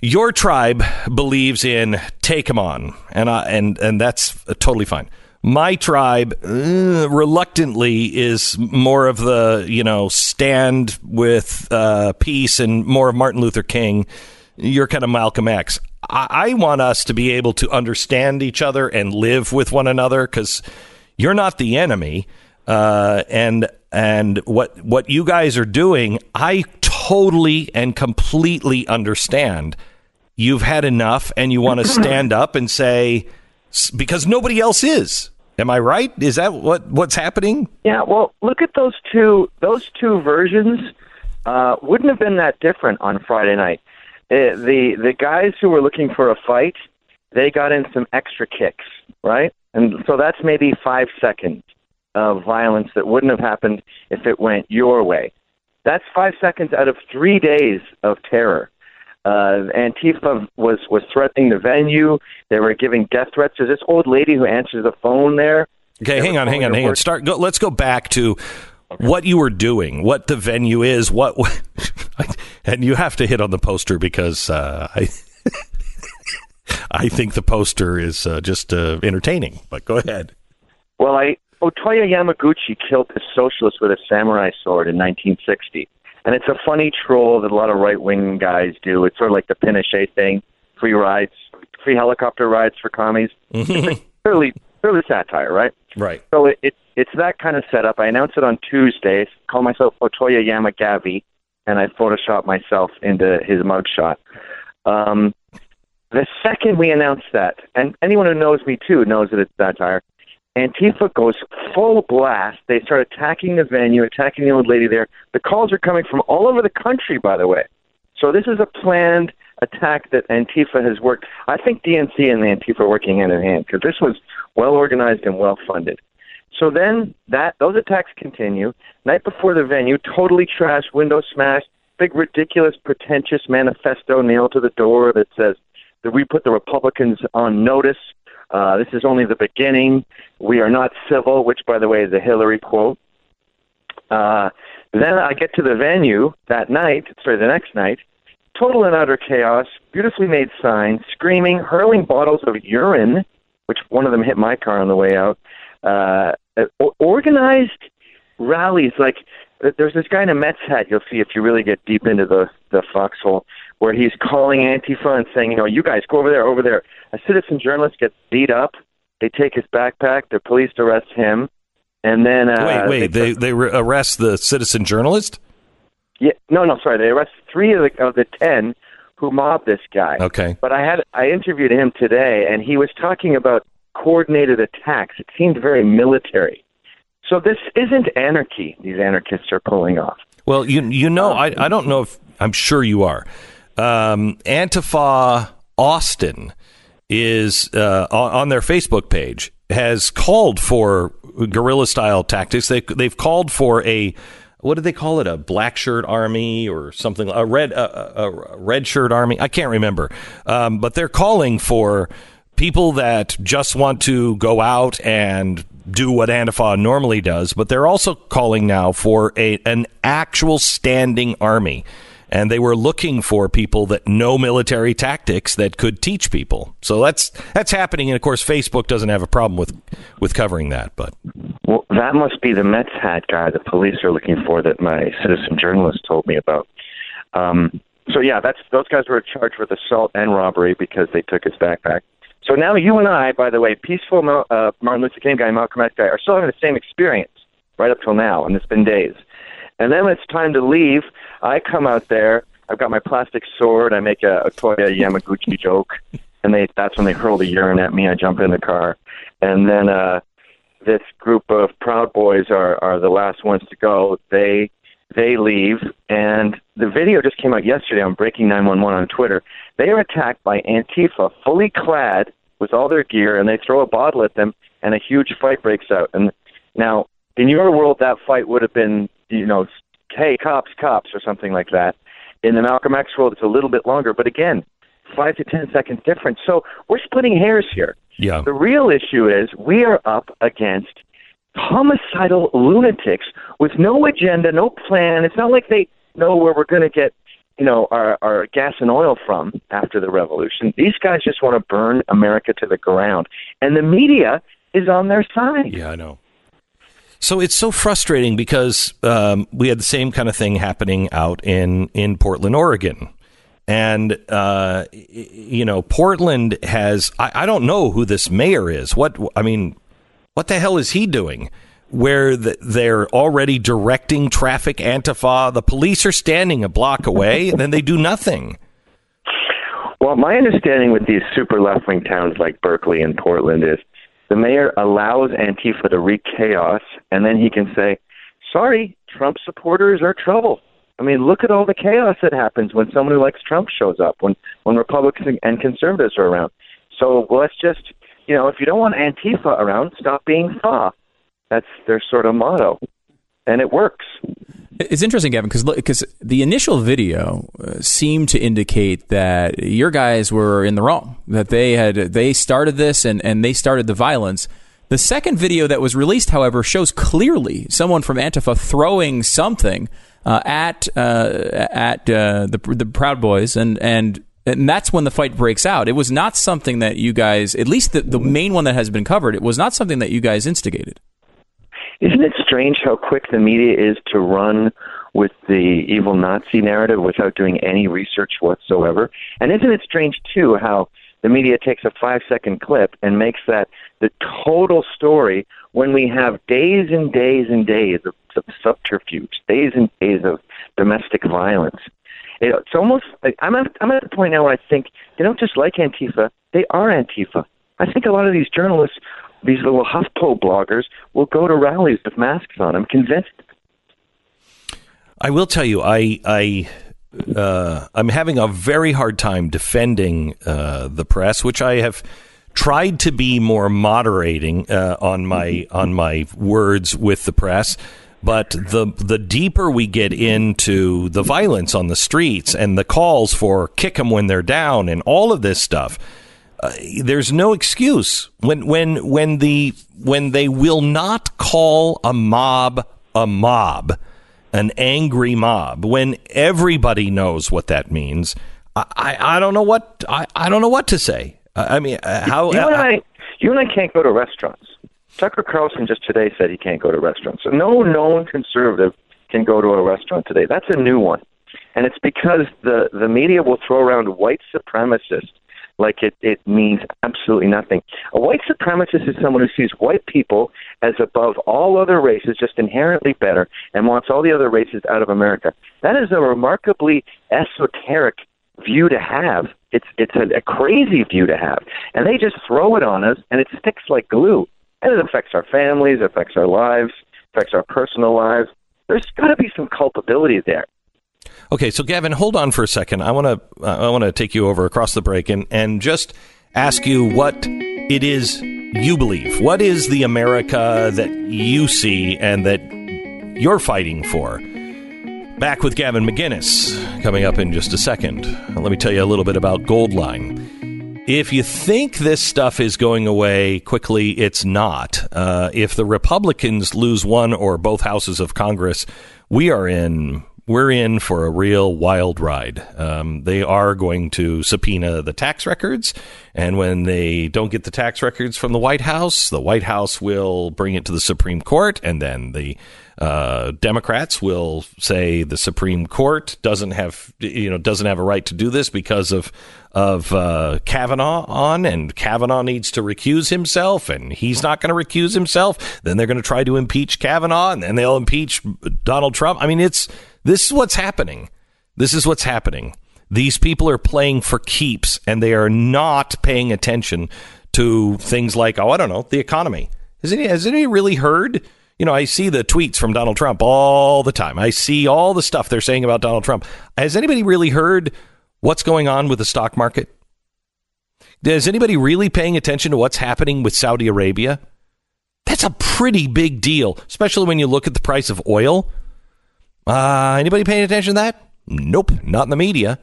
your tribe believes in take 'em on, and I, and and that's totally fine. My tribe uh, reluctantly is more of the you know stand with uh, peace and more of Martin Luther King. You're kind of Malcolm X. I, I want us to be able to understand each other and live with one another because you're not the enemy. Uh, and and what what you guys are doing, I totally and completely understand. You've had enough, and you want to stand up and say because nobody else is. Am I right? Is that what what's happening? Yeah, well, look at those two those two versions. Uh, wouldn't have been that different on Friday night. Uh, the the guys who were looking for a fight, they got in some extra kicks, right? And so that's maybe five seconds of violence that wouldn't have happened if it went your way. That's five seconds out of three days of terror. Uh, Antifa was was threatening the venue. They were giving death threats. There's this old lady who answers the phone there. Okay, hang on, hang on, hang on. Start. Go, let's go back to what you were doing, what the venue is, what, and you have to hit on the poster because uh, I, I think the poster is uh, just uh, entertaining. But go ahead. Well, I Otoya Yamaguchi killed a socialist with a samurai sword in 1960, and it's a funny troll that a lot of right wing guys do. It's sort of like the Pinochet thing: free rides, free helicopter rides for commies. It's clearly, clearly satire, right? Right. So it, it it's that kind of setup. I announce it on Tuesday. Call myself Otoya Yamagavi, and I photoshopped myself into his mugshot. Um, the second we announced that, and anyone who knows me too knows that it's satire. Antifa goes full blast. They start attacking the venue, attacking the old lady there. The calls are coming from all over the country, by the way. So this is a planned attack that Antifa has worked. I think DNC and Antifa are working hand in hand because this was well organized and well funded. So then that those attacks continue. Night before the venue, totally trashed, window smashed, big ridiculous pretentious manifesto nailed to the door that says that we put the Republicans on notice. Uh, this is only the beginning. We are not civil, which, by the way, is a Hillary quote. Uh, then I get to the venue that night, sorry, the next night, total and utter chaos, beautifully made signs, screaming, hurling bottles of urine, which one of them hit my car on the way out. Uh, organized rallies, like there's this guy in a Mets hat you'll see if you really get deep into the the foxhole, where he's calling Antifa and saying, you know, you guys go over there, over there. A citizen journalist gets beat up. They take his backpack. The police arrest him, and then uh, wait, wait. They they re- arrest the citizen journalist. Yeah, no, no, sorry. They arrest three of the of the ten who mobbed this guy. Okay. But I had I interviewed him today, and he was talking about coordinated attacks. It seemed very military. So this isn't anarchy. These anarchists are pulling off. Well, you you know, I I don't know if I'm sure you are. Um, Antifa Austin is uh, on, their Facebook page has called for guerrilla style tactics. They they've called for a what do they call it? A black shirt army or something? A red a, a red shirt army? I can't remember. Um, but they're calling for people that just want to go out and do what Antifa normally does, but they're also calling now for a an actual standing army. And they were looking for people that know military tactics that could teach people. So that's that's happening, and of course, Facebook doesn't have a problem with with covering that. But Well, that must be the Mets hat guy the police are looking for that my citizen journalist told me about. Um, so yeah, that's those guys were charged with assault and robbery because they took his backpack. So now you and I, by the way, peaceful uh, Martin Luther King guy, Malcolm X guy, are still having the same experience right up till now, and it's been days. And then when it's time to leave, I come out there. I've got my plastic sword. I make a, a Toya Yamaguchi joke, and they that's when they hurl the urine at me. I jump in the car, and then uh, this group of Proud Boys are are the last ones to go. They they leave, and the video just came out yesterday on Breaking 911 on Twitter. They are attacked by Antifa, fully clad with all their gear, and they throw a bottle at them, and a huge fight breaks out. And now, in your world, that fight would have been, you know, hey, cops, cops, or something like that. In the Malcolm X world, it's a little bit longer, but again, five to ten seconds difference. So we're splitting hairs here. yeah, The real issue is we are up against homicidal lunatics with no agenda, no plan. It's not like they know where we're going to get, you know, our, our gas and oil from after the revolution. These guys just want to burn America to the ground, and the media is on their side. Yeah, I know. So it's so frustrating because um, we had the same kind of thing happening out in in Portland, Oregon, and uh, you know Portland has I, I don't know who this mayor is. What I mean, what the hell is he doing? Where the, they're already directing traffic, Antifa. The police are standing a block away, and then they do nothing. Well, my understanding with these super left wing towns like Berkeley and Portland is the mayor allows Antifa to wreak chaos, and then he can say, sorry, Trump supporters are trouble. I mean, look at all the chaos that happens when someone who likes Trump shows up, when, when Republicans and conservatives are around. So let's just, you know, if you don't want Antifa around, stop being fa. That's their sort of motto. And it works. It's interesting, Gavin, because because the initial video uh, seemed to indicate that your guys were in the wrong, that they had they started this and and they started the violence. The second video that was released, however, shows clearly someone from Antifa throwing something uh, at uh, at uh, the the Proud Boys, and and and that's when the fight breaks out. It was not something that you guys, at least the, the main one that has been covered, it was not something that you guys instigated. Isn't it strange how quick the media is to run with the evil Nazi narrative without doing any research whatsoever? And isn't it strange, too, how the media takes a five second clip and makes that the total story when we have days and days and days of, of subterfuge, days and days of domestic violence? It, it's almost like I'm at, I'm at the point now where I think they don't just like Antifa, they are Antifa. I think a lot of these journalists these little HuffPo bloggers will go to rallies with masks on. I'm convinced. I will tell you, I I uh, I'm having a very hard time defending uh, the press, which I have tried to be more moderating uh, on my on my words with the press. But the the deeper we get into the violence on the streets and the calls for kick them when they're down and all of this stuff, uh, there's no excuse when when when the when they will not call a mob a mob an angry mob when everybody knows what that means i i, I don't know what I, I don't know what to say i, I mean uh, how You and uh, I, you and I can't go to restaurants. Tucker Carlson just today said he can't go to restaurants. So no known conservative can go to a restaurant today. That's a new one, and it's because the the media will throw around white supremacist like it, it means absolutely nothing. A white supremacist is someone who sees white people as above all other races, just inherently better, and wants all the other races out of America. That is a remarkably esoteric view to have. It's it's a, a crazy view to have, and they just throw it on us, and it sticks like glue. And it affects our families, affects our lives, affects our personal lives. There's got to be some culpability there. Okay, so Gavin, hold on for a second. I want to uh, I want to take you over across the break and and just ask you what it is you believe. What is the America that you see and that you're fighting for? Back with Gavin McInnes coming up in just a second. Let me tell you a little bit about Goldline. if you think this stuff is going away quickly, it's not. Uh, if the Republicans lose one or both houses of Congress, we are in we're in for a real wild ride. Um, they are going to subpoena the tax records, and when they don't get the tax records from the White House, the White House will bring it to the Supreme Court, and then the uh, Democrats will say the Supreme Court doesn't have you know doesn't have a right to do this because of of uh, Kavanaugh on, and Kavanaugh needs to recuse himself, and he's not going to recuse himself. Then they're going to try to impeach Kavanaugh, and then they'll impeach Donald Trump. I mean, it's this is what's happening. This is what's happening. These people are playing for keeps, and they are not paying attention to things like, oh, I don't know, the economy. Has any, has anybody really heard? You know, I see the tweets from Donald Trump all the time. I see all the stuff they're saying about Donald Trump. Has anybody really heard what's going on with the stock market? Is anybody really paying attention to what's happening with Saudi Arabia? That's a pretty big deal, especially when you look at the price of oil. Uh, anybody paying attention to that? Nope, not in the media.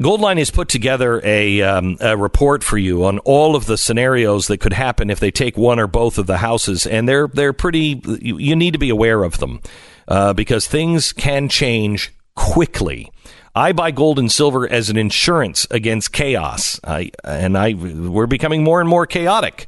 Goldline has put together a, um, a, report for you on all of the scenarios that could happen if they take one or both of the houses, and they're they're pretty. You, you need to be aware of them uh, because things can change quickly. I buy gold and silver as an insurance against chaos, I, and I we're becoming more and more chaotic.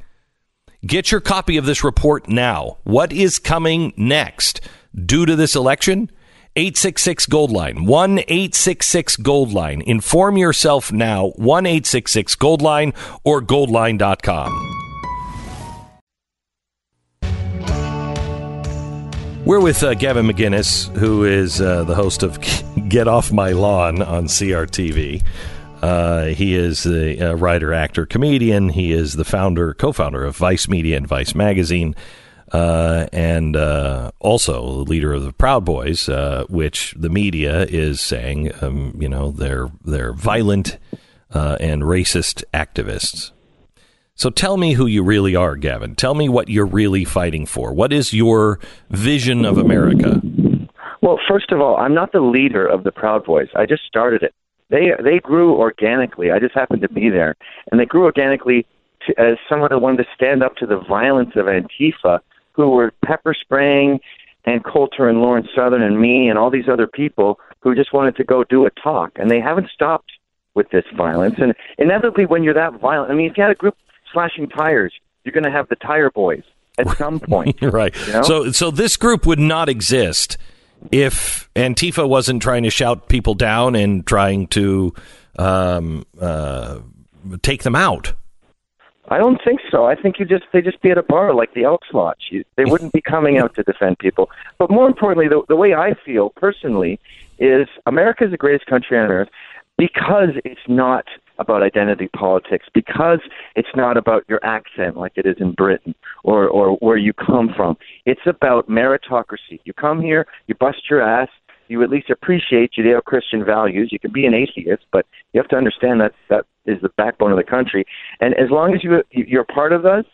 Get your copy of this report now. What is coming next due to this election? 866 Gold Line, 1 866 Gold Line. Inform yourself now, 1 866 Gold Line or goldline.com. We're with uh, Gavin McInnes, who is uh, the host of Get Off My Lawn on CRTV. Uh, he is a, writer, actor, comedian. He is the founder, co founder of Vice Media and Vice Magazine uh, and uh, also the leader of the Proud Boys, uh, which the media is saying, um, you know, they're they're violent uh, and racist activists. So tell me who you really are, Gavin. Tell me what you're really fighting for. What is your vision of America? Well, first of all, I'm not the leader of the Proud Boys. I just started it. They they grew organically. I just happened to be there, and they grew organically to, as someone who wanted to stand up to the violence of Antifa who were pepper spraying Ann Coulter and Lauren Southern and me and all these other people who just wanted to go do a talk. And they haven't stopped with this violence. And inevitably, when you're that violent, I mean, if you had a group slashing tires, you're going to have the tire boys at some point. right. You know? So, so this group would not exist if Antifa wasn't trying to shout people down and trying to um, uh, take them out. I don't think so. I think you just they just be at a bar like the Elks Lodge. You, they wouldn't be coming out to defend people. But more importantly, the, the way I feel personally is America is the greatest country on earth because it's not about identity politics, because it's not about your accent like it is in Britain or or where you come from. It's about meritocracy. You come here, you bust your ass, you at least appreciate Judeo-Christian values. You can be an atheist, but you have to understand that that is the backbone of the country. And as long as you you're part of us,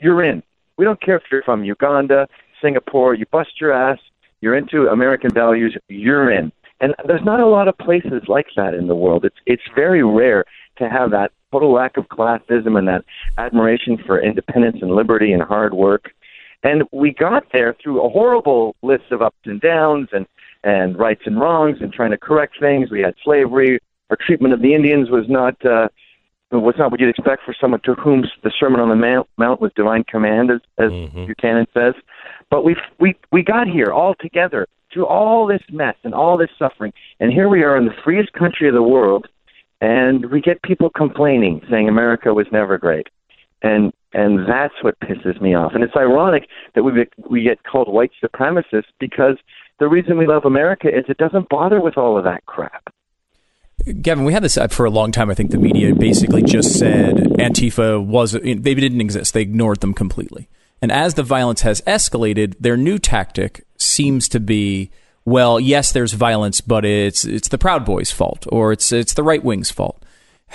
you're in. We don't care if you're from Uganda, Singapore. You bust your ass. You're into American values. You're in. And there's not a lot of places like that in the world. It's it's very rare to have that total lack of classism and that admiration for independence and liberty and hard work. And we got there through a horrible list of ups and downs and and rights and wrongs and trying to correct things. We had slavery. Our treatment of the Indians was not uh, was not what you'd expect for someone to whom the Sermon on the Mount, was divine command, as, as mm-hmm. Buchanan says. But we we we got here all together through all this mess and all this suffering, and here we are in the freest country of the world, and we get people complaining, saying America was never great, and and that's what pisses me off. And it's ironic that we we get called white supremacists because the reason we love America is it doesn't bother with all of that crap. Gavin, we had this for a long time. I think the media basically just said Antifa was they didn't exist. They ignored them completely. And as the violence has escalated, their new tactic seems to be, well, yes, there's violence, but it's it's the Proud Boys' fault, or it's it's the right wing's fault.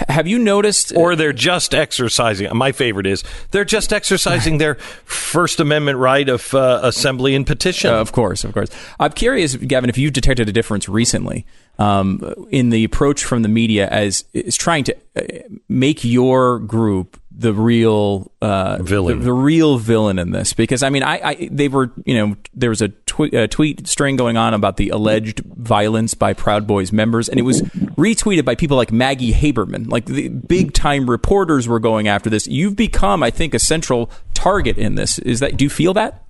Have you noticed? Or they're just exercising. My favorite is they're just exercising their First Amendment right of uh, assembly and petition. Uh, of course, of course. I'm curious, Gavin, if you've detected a difference recently um, in the approach from the media as is trying to uh, make your group the real uh, Villain. the, the real villain in this. Because I mean, I, I they were you know there was a, twe- a tweet string going on about the alleged violence by Proud Boys members, and it was retweeted by people like Maggie Haberman, like the big time reporters were going after this. You've become, I think, a central target in this. Is that do you feel that?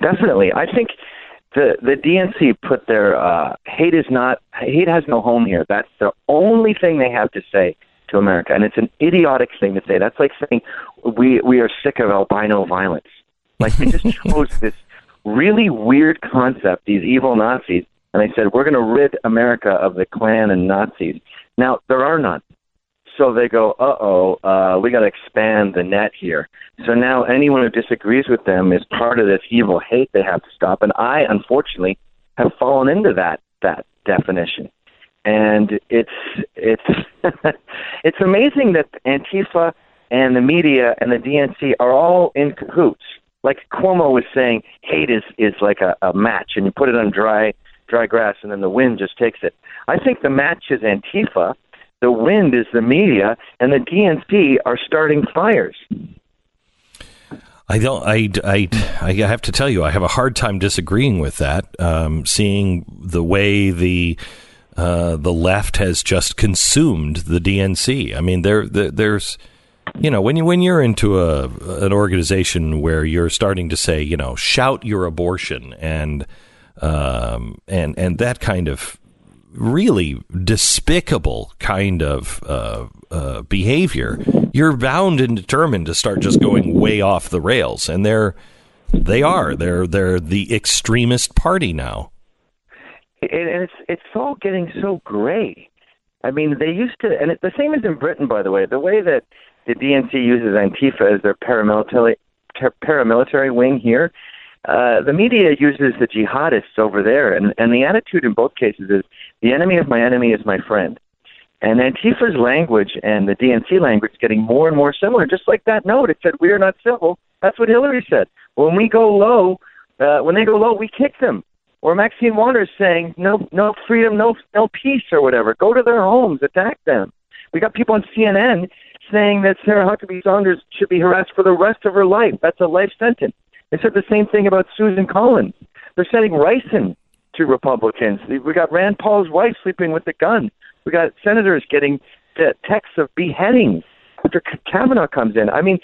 Definitely. I think the the DNC put their uh, hate is not hate has no home here. That's the only thing they have to say to America, and it's an idiotic thing to say. That's like saying we we are sick of albino violence. Like they just chose this really weird concept, these evil Nazis, and they said we're going to rid America of the Klan and Nazis. Now there are none. So they go, uh oh, uh, we got to expand the net here. So now anyone who disagrees with them is part of this evil hate they have to stop. And I, unfortunately, have fallen into that that definition. And it's it's it's amazing that Antifa and the media and the DNC are all in cahoots. Like Cuomo was saying, hate is is like a, a match, and you put it on dry dry grass, and then the wind just takes it. I think the match is Antifa, the wind is the media, and the DNC are starting fires. I don't. I, I, I have to tell you, I have a hard time disagreeing with that. Um, seeing the way the uh, the left has just consumed the DNC. I mean, there, there there's you know when you when you're into a an organization where you're starting to say you know shout your abortion and um, and and that kind of really despicable kind of uh, uh, behavior, you're bound and determined to start just going way off the rails, and they're they are they're they're the extremist party now. And it's it's all getting so gray. I mean, they used to, and it, the same is in Britain, by the way. The way that the DNC uses Antifa as their paramilitary ter- paramilitary wing here, uh, the media uses the jihadists over there, and, and the attitude in both cases is the enemy of my enemy is my friend. And Antifa's language and the DNC language is getting more and more similar. Just like that note, it said, "We are not civil." That's what Hillary said. When we go low, uh, when they go low, we kick them. Or Maxine Waters saying, "No, no freedom, no, no peace," or whatever. Go to their homes, attack them. We got people on CNN saying that Sarah Huckabee Sanders should be harassed for the rest of her life. That's a life sentence. They said the same thing about Susan Collins. They're sending ricin to Republicans. We got Rand Paul's wife sleeping with a gun. We got senators getting texts of beheadings after Kavanaugh comes in. I mean,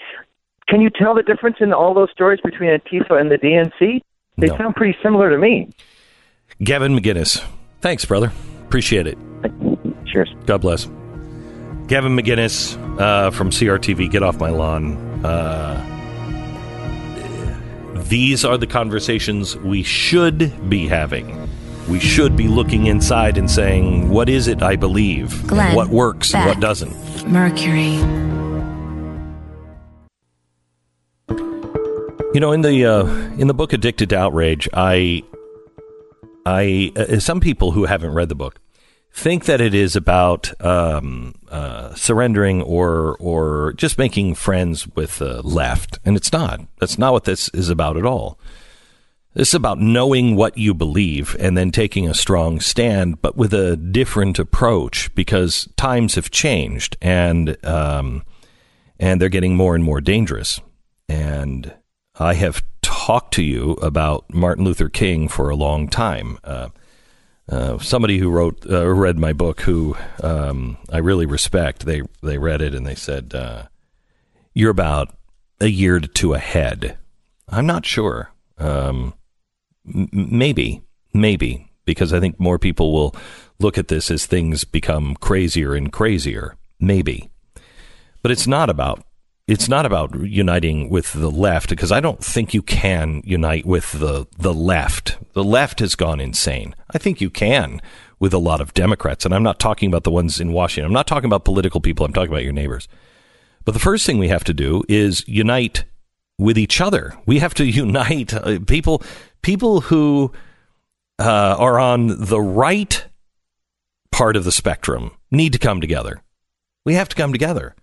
can you tell the difference in all those stories between Antifa and the DNC? They No. sound pretty similar to me. Gavin McInnes, thanks, brother. Appreciate it. Cheers. God bless. Gavin McInnes uh, from CRTV, Get Off My Lawn. Uh, these are the conversations we should be having. We should be looking inside and saying, what is it I believe? Glenn, what works and what doesn't? Mercury. You know, in the uh, in the book Addicted to Outrage, I I uh, some people who haven't read the book think that it is about um, uh, surrendering or or just making friends with the left, and it's not. That's not what this is about at all. This is about knowing what you believe and then taking a strong stand, but with a different approach because times have changed and um, and they're getting more and more dangerous. And I have talked to you about Martin Luther King for a long time. Uh, uh, somebody who wrote uh, read my book, who um, I really respect, they they read it and they said, uh, "You're about a year to two ahead." I'm not sure. Um, m- maybe, maybe because I think more people will look at this as things become crazier and crazier. Maybe, but it's not about it's not about uniting with the left because I don't think you can unite with the the left. The left has gone insane. I think you can with a lot of Democrats, and I'm not talking about the ones in Washington. I'm not talking about political people. I'm talking about your neighbors. But the first thing we have to do is unite with each other. We have to unite uh, people people who uh, are on the right part of the spectrum need to come together. We have to come together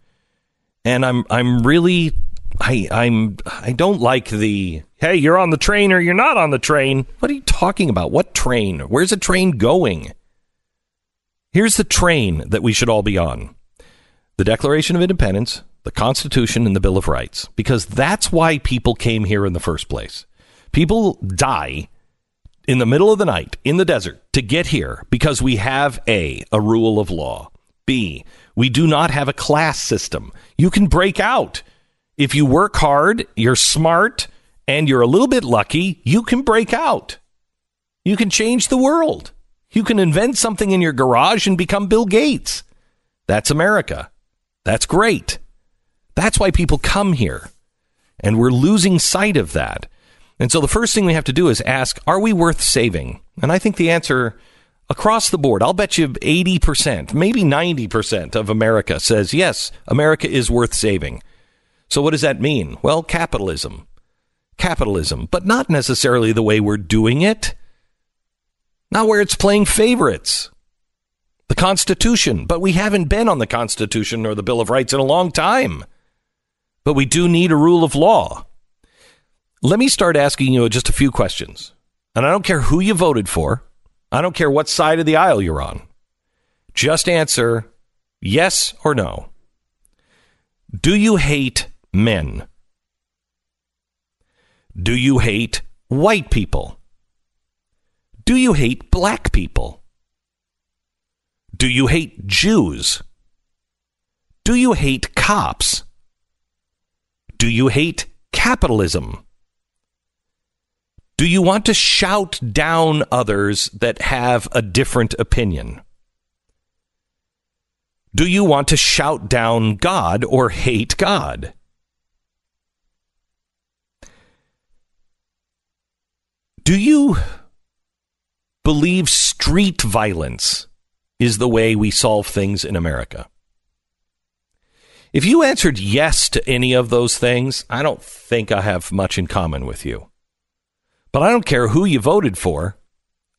and I'm I'm really I I'm I don't like the hey you're on the train or you're not on the train. What are you talking about? What train? Where's the train going? Here's the train that we should all be on the Declaration of Independence, the Constitution, and the Bill of Rights, because that's why people came here in the first place. People die in the middle of the night in the desert to get here because we have A, a rule of law, B, we do not have a class system. You can break out. If you work hard, you're smart, and you're a little bit lucky, you can break out. You can change the world. You can invent something in your garage and become Bill Gates. That's America. That's great. That's why people come here. And we're losing sight of that. And so the first thing we have to do is ask, are we worth saving? And I think the answer across the board, I'll bet you 80%, maybe 90% of America says, yes, America is worth saving. So what does that mean? Well, capitalism. Capitalism, but not necessarily the way we're doing it. Not where it's playing favorites. The Constitution, but we haven't been on the Constitution or the Bill of Rights in a long time. But we do need a rule of law. Let me start asking you just a few questions. And I don't care who you voted for, I don't care what side of the aisle you're on. Just answer yes or no. Do you hate men? Do you hate white people? Do you hate black people? Do you hate Jews? Do you hate cops? Do you hate capitalism? Do you want to shout down others that have a different opinion? Do you want to shout down God or hate God? Do you believe street violence is the way we solve things in America? If you answered yes to any of those things, I don't think I have much in common with you. But I don't care who you voted for.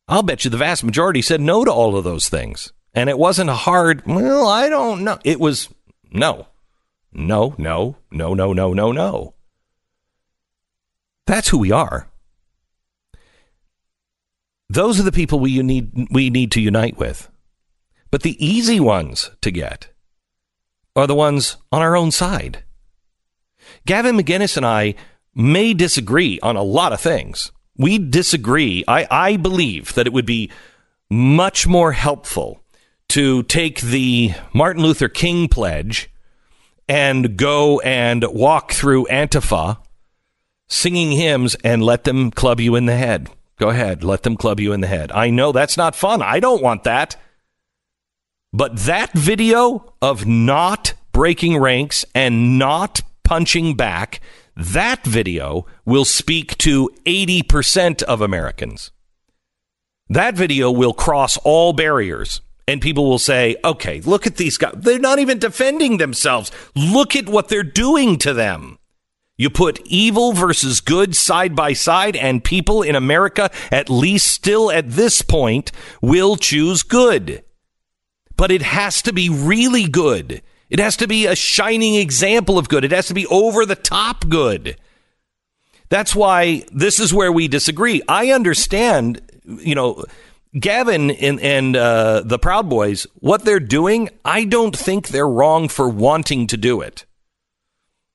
I'll bet you the vast majority said no to all of those things. And it wasn't a hard, well, I don't know. It was no, no, no, no, no, no, no, no. That's who we are. Those are the people we need we need to unite with. But the easy ones to get are the ones on our own side. Gavin McInnes and I may disagree on a lot of things. We disagree. I, I believe that it would be much more helpful to take the Martin Luther King pledge and go and walk through Antifa singing hymns and let them club you in the head. Go ahead, let them club you in the head. I know that's not fun. I don't want that. But that video of not breaking ranks and not punching back, that video will speak to 80% of Americans. That video will cross all barriers. And people will say, okay, look at these guys. They're not even defending themselves. Look at what they're doing to them. You put evil versus good side by side, and people in America, at least still at this point, will choose good. But it has to be really good. It has to be a shining example of good. It has to be over the top good. That's why this is where we disagree. I understand, you know, Gavin and, and uh, the Proud Boys, what they're doing, I don't think they're wrong for wanting to do it.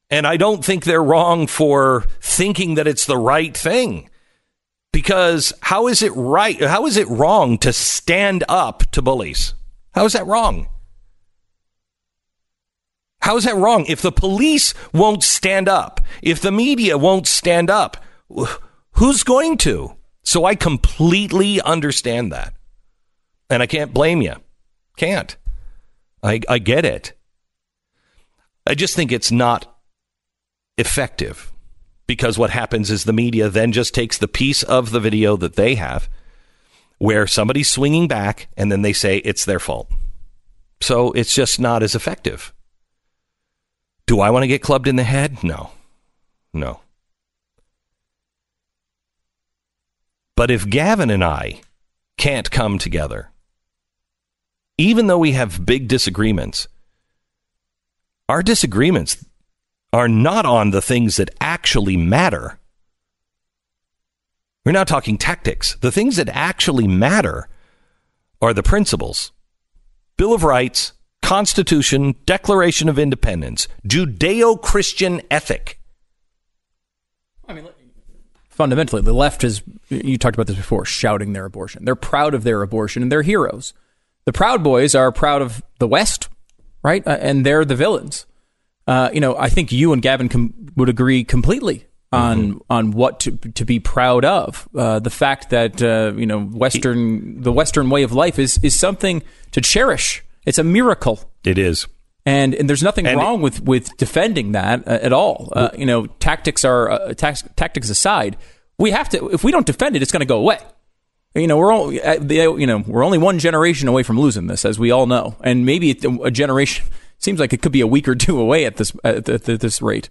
And I don't think they're wrong for thinking that it's the right thing. Because how is it right? How is it wrong to stand up to bullies? How is that wrong? How is that wrong? If the police won't stand up, if the media won't stand up, who's going to? So I completely understand that. And I can't blame you. Can't. I, I get it. I just think it's not effective because what happens is the media then just takes the piece of the video that they have where somebody's swinging back and then they say it's their fault. So it's just not as effective. Do I want to get clubbed in the head? No. No. But if Gavin and I can't come together, even though we have big disagreements, our disagreements are not on the things that actually matter. We're not talking tactics. The things that actually matter are the principles. Bill of Rights, Constitution, Declaration of Independence, Judeo Christian ethic. I mean, fundamentally, the left is, you talked about this before, shouting their abortion. They're proud of their abortion and they're heroes. The Proud Boys are proud of the West, right? Uh, and they're the villains. Uh, you know, I think you and Gavin com- would agree completely on mm-hmm. on what to to be proud of. Uh, the fact that uh, you know Western the Western way of life is is something to cherish. It's a miracle. It is. And, and there's nothing and wrong with, with defending that uh, at all. Uh, you know, tactics are uh, tactics aside. We have to. If we don't defend it, it's going to go away. You know, we're all, uh, you know we're only one generation away from losing this, as we all know, and maybe a generation seems like it could be a week or two away at this at, at this rate.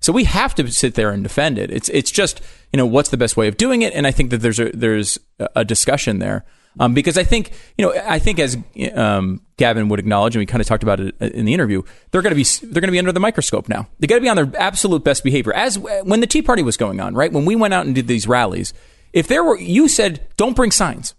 So we have to sit there and defend it. It's it's just you know what's the best way of doing it, and I think that there's a there's a discussion there um, because I think you know I think as um, Gavin would acknowledge, and we kind of talked about it in the interview, they're going to be they're going to be under the microscope now. They got to be on their absolute best behavior. As when the Tea Party was going on, right? When we went out and did these rallies, if there were you said don't bring signs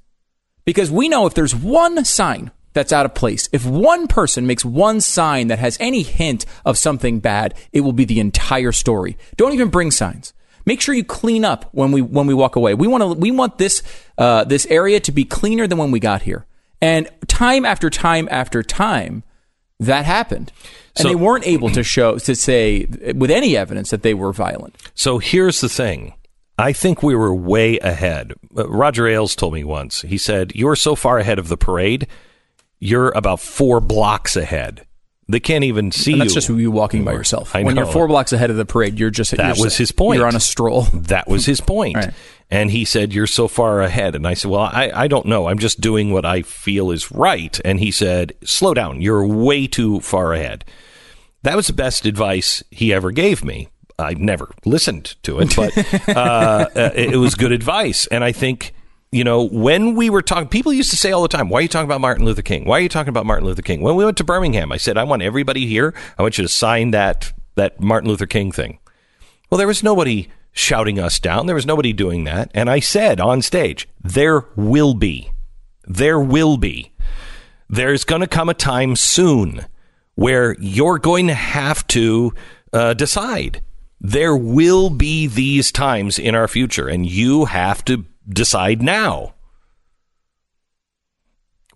because we know if there's one sign that's out of place. If one person makes one sign that has any hint of something bad, it will be the entire story. Don't even bring signs. Make sure you clean up when we when we walk away. We want to we want this uh, this area to be cleaner than when we got here. And time after time after time, that happened. And so, they weren't able to show to say with any evidence that they were violent. So here's the thing. I think we were way ahead. Uh, Roger Ailes told me once. He said, "You're so far ahead of the parade you're about four blocks ahead. They can't even see and that's you. just you walking by yourself. I when you're four blocks ahead of the parade, you're just that you're, was his point. You're on a stroll. That was his point. right. And he said, "You're so far ahead." And I said, "Well, I, I don't know. I'm just doing what I feel is right." And he said, "Slow down. You're way too far ahead." That was the best advice he ever gave me. I never listened to it, but uh, uh it was good advice. And I think you know, when we were talking, people used to say all the time, why are you talking about Martin Luther King? Why are you talking about Martin Luther King? When we went to Birmingham, I said, I want everybody here. I want you to sign that, that Martin Luther King thing. Well, there was nobody shouting us down. There was nobody doing that. And I said on stage, there will be, there will be, there's going to come a time soon where you're going to have to uh, decide. There will be these times in our future, and you have to decide now.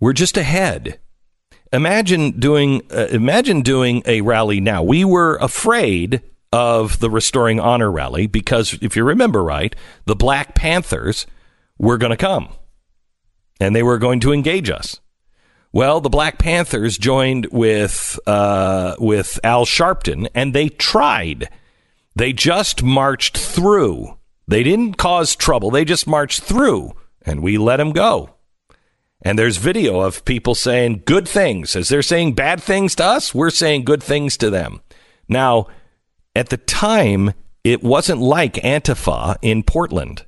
We're just ahead. Imagine doing uh, imagine doing a rally now. We were afraid of the restoring honor rally because if you remember right, the Black Panthers were going to come and they were going to engage us. Well, the Black Panthers joined with uh, with Al Sharpton and they tried. They just marched through they didn't cause trouble. They just marched through and we let them go. And there's video of people saying good things. As they're saying bad things to us, we're saying good things to them. Now, at the time, it wasn't like Antifa in Portland.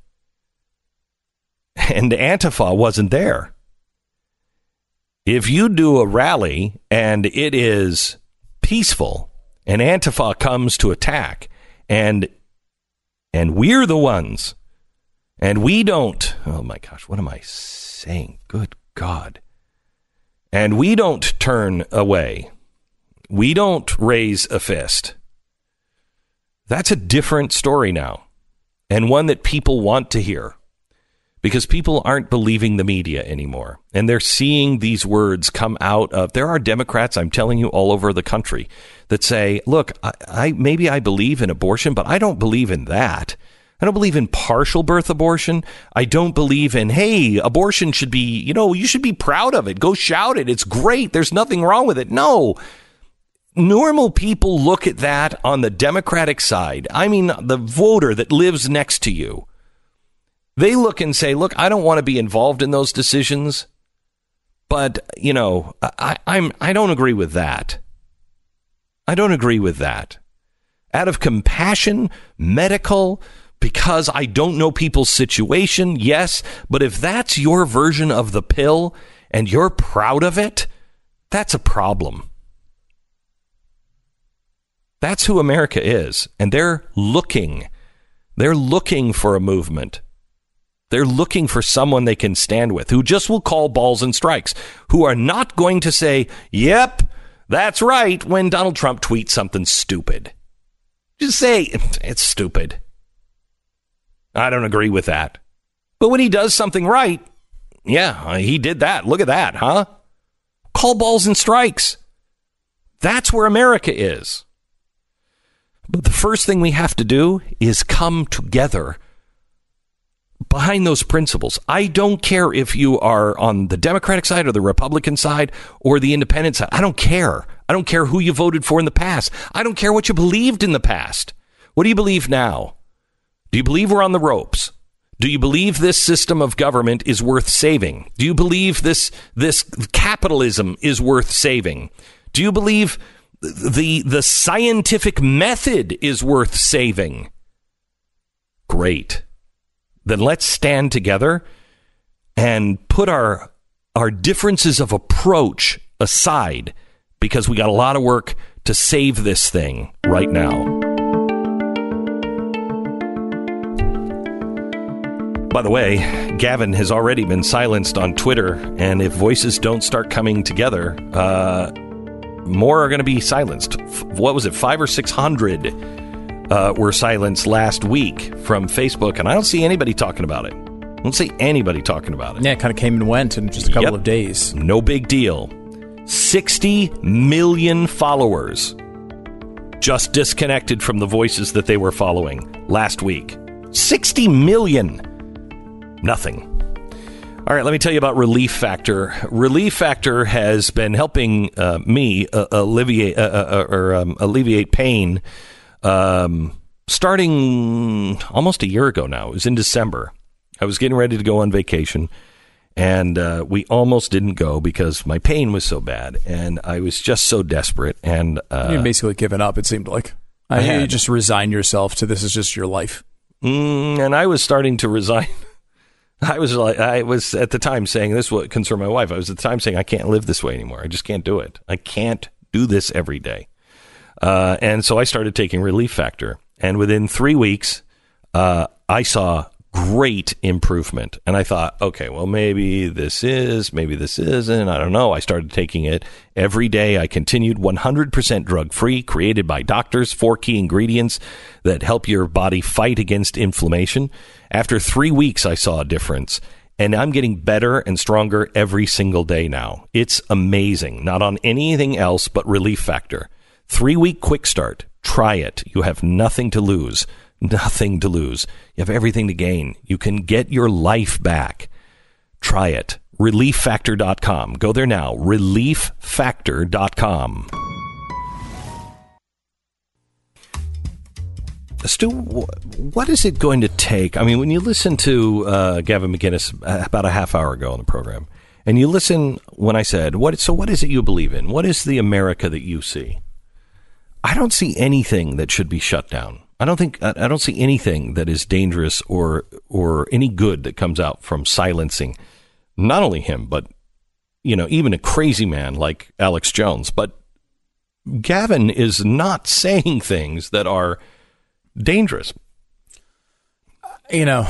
And Antifa wasn't there. If you do a rally and it is peaceful and Antifa comes to attack and and we're the ones. And we don't. Oh my gosh, what am I saying? Good God. And we don't turn away. We don't raise a fist. That's a different story now, and one that people want to hear because people aren't believing the media anymore. And they're seeing these words come out of there are Democrats, I'm telling you, all over the country that say, look, I, I maybe I believe in abortion, but I don't believe in that. I don't believe in partial birth abortion. I don't believe in, hey, abortion should be, you know, you should be proud of it. Go shout it. It's great. There's nothing wrong with it. No. Normal people look at that on the Democratic side. I mean, the voter that lives next to you they look and say, look, I don't want to be involved in those decisions, but, you know, I, I'm, I don't agree with that. I don't agree with that. Out of compassion, medical, because I don't know people's situation, yes, but if that's your version of the pill and you're proud of it, that's a problem. That's who America is. And they're looking. They're looking for a movement They're looking for someone they can stand with who just will call balls and strikes, who are not going to say, yep, that's right, when Donald Trump tweets something stupid. Just say, it's stupid. I don't agree with that. But when he does something right, yeah, he did that. Look at that, huh? Call balls and strikes. That's where America is. But the first thing we have to do is come together behind those principles. I don't care if you are on the Democratic side or the Republican side or the independent side. I don't care. I don't care who you voted for in the past. I don't care what you believed in the past. What do you believe now? Do you believe we're on the ropes? Do you believe this system of government is worth saving? Do you believe this this capitalism is worth saving? Do you believe the the scientific method is worth saving? Great then let's stand together and put our our differences of approach aside because we got a lot of work to save this thing right now. By the way, Gavin has already been silenced on Twitter, and if voices don't start coming together, uh, more are going to be silenced. What was it, five or six hundred uh, were silenced last week from Facebook, and I don't see anybody talking about it. I don't see anybody talking about it. Yeah, it kind of came and went in just a couple yep. of days. No big deal. 60 million followers just disconnected from the voices that they were following last week. 60 million. Nothing. All right, let me tell you about Relief Factor. Relief Factor has been helping uh, me uh, alleviate uh, uh or um, alleviate pain um, starting almost a year ago now. It was in December. I was getting ready to go on vacation, and uh, we almost didn't go because my pain was so bad, and I was just so desperate. And uh, you basically given up. It seemed like I, I you just resigned yourself to this is just your life. Mm, and I was starting to resign. I was like, I was at the time saying this would concern my wife. I was at the time saying I can't live this way anymore. I just can't do it. I can't do this every day. Uh, and so I started taking Relief Factor. And within three weeks, uh, I saw great improvement. And I thought, okay, well, maybe this is, maybe this isn't. I don't know. I started taking it every day. I continued 100% drug free, created by doctors, four key ingredients that help your body fight against inflammation. After three weeks, I saw a difference. And I'm getting better and stronger every single day now. It's amazing. Not on anything else but Relief Factor. Three week quick start. Try it. You have nothing to lose. Nothing to lose. You have everything to gain. You can get your life back. Try it. ReliefFactor.com. Go there now. ReliefFactor.com. Stu, what is it going to take? I mean, when you listen to uh, Gavin McInnes uh, about a half hour ago on the program, and you listen when I said, "What?" So, what is it you believe in? What is the America that you see? I don't see anything that should be shut down. I don't think I don't see anything that is dangerous or or any good that comes out from silencing not only him but you know even a crazy man like Alex Jones. But Gavin is not saying things that are dangerous. You know,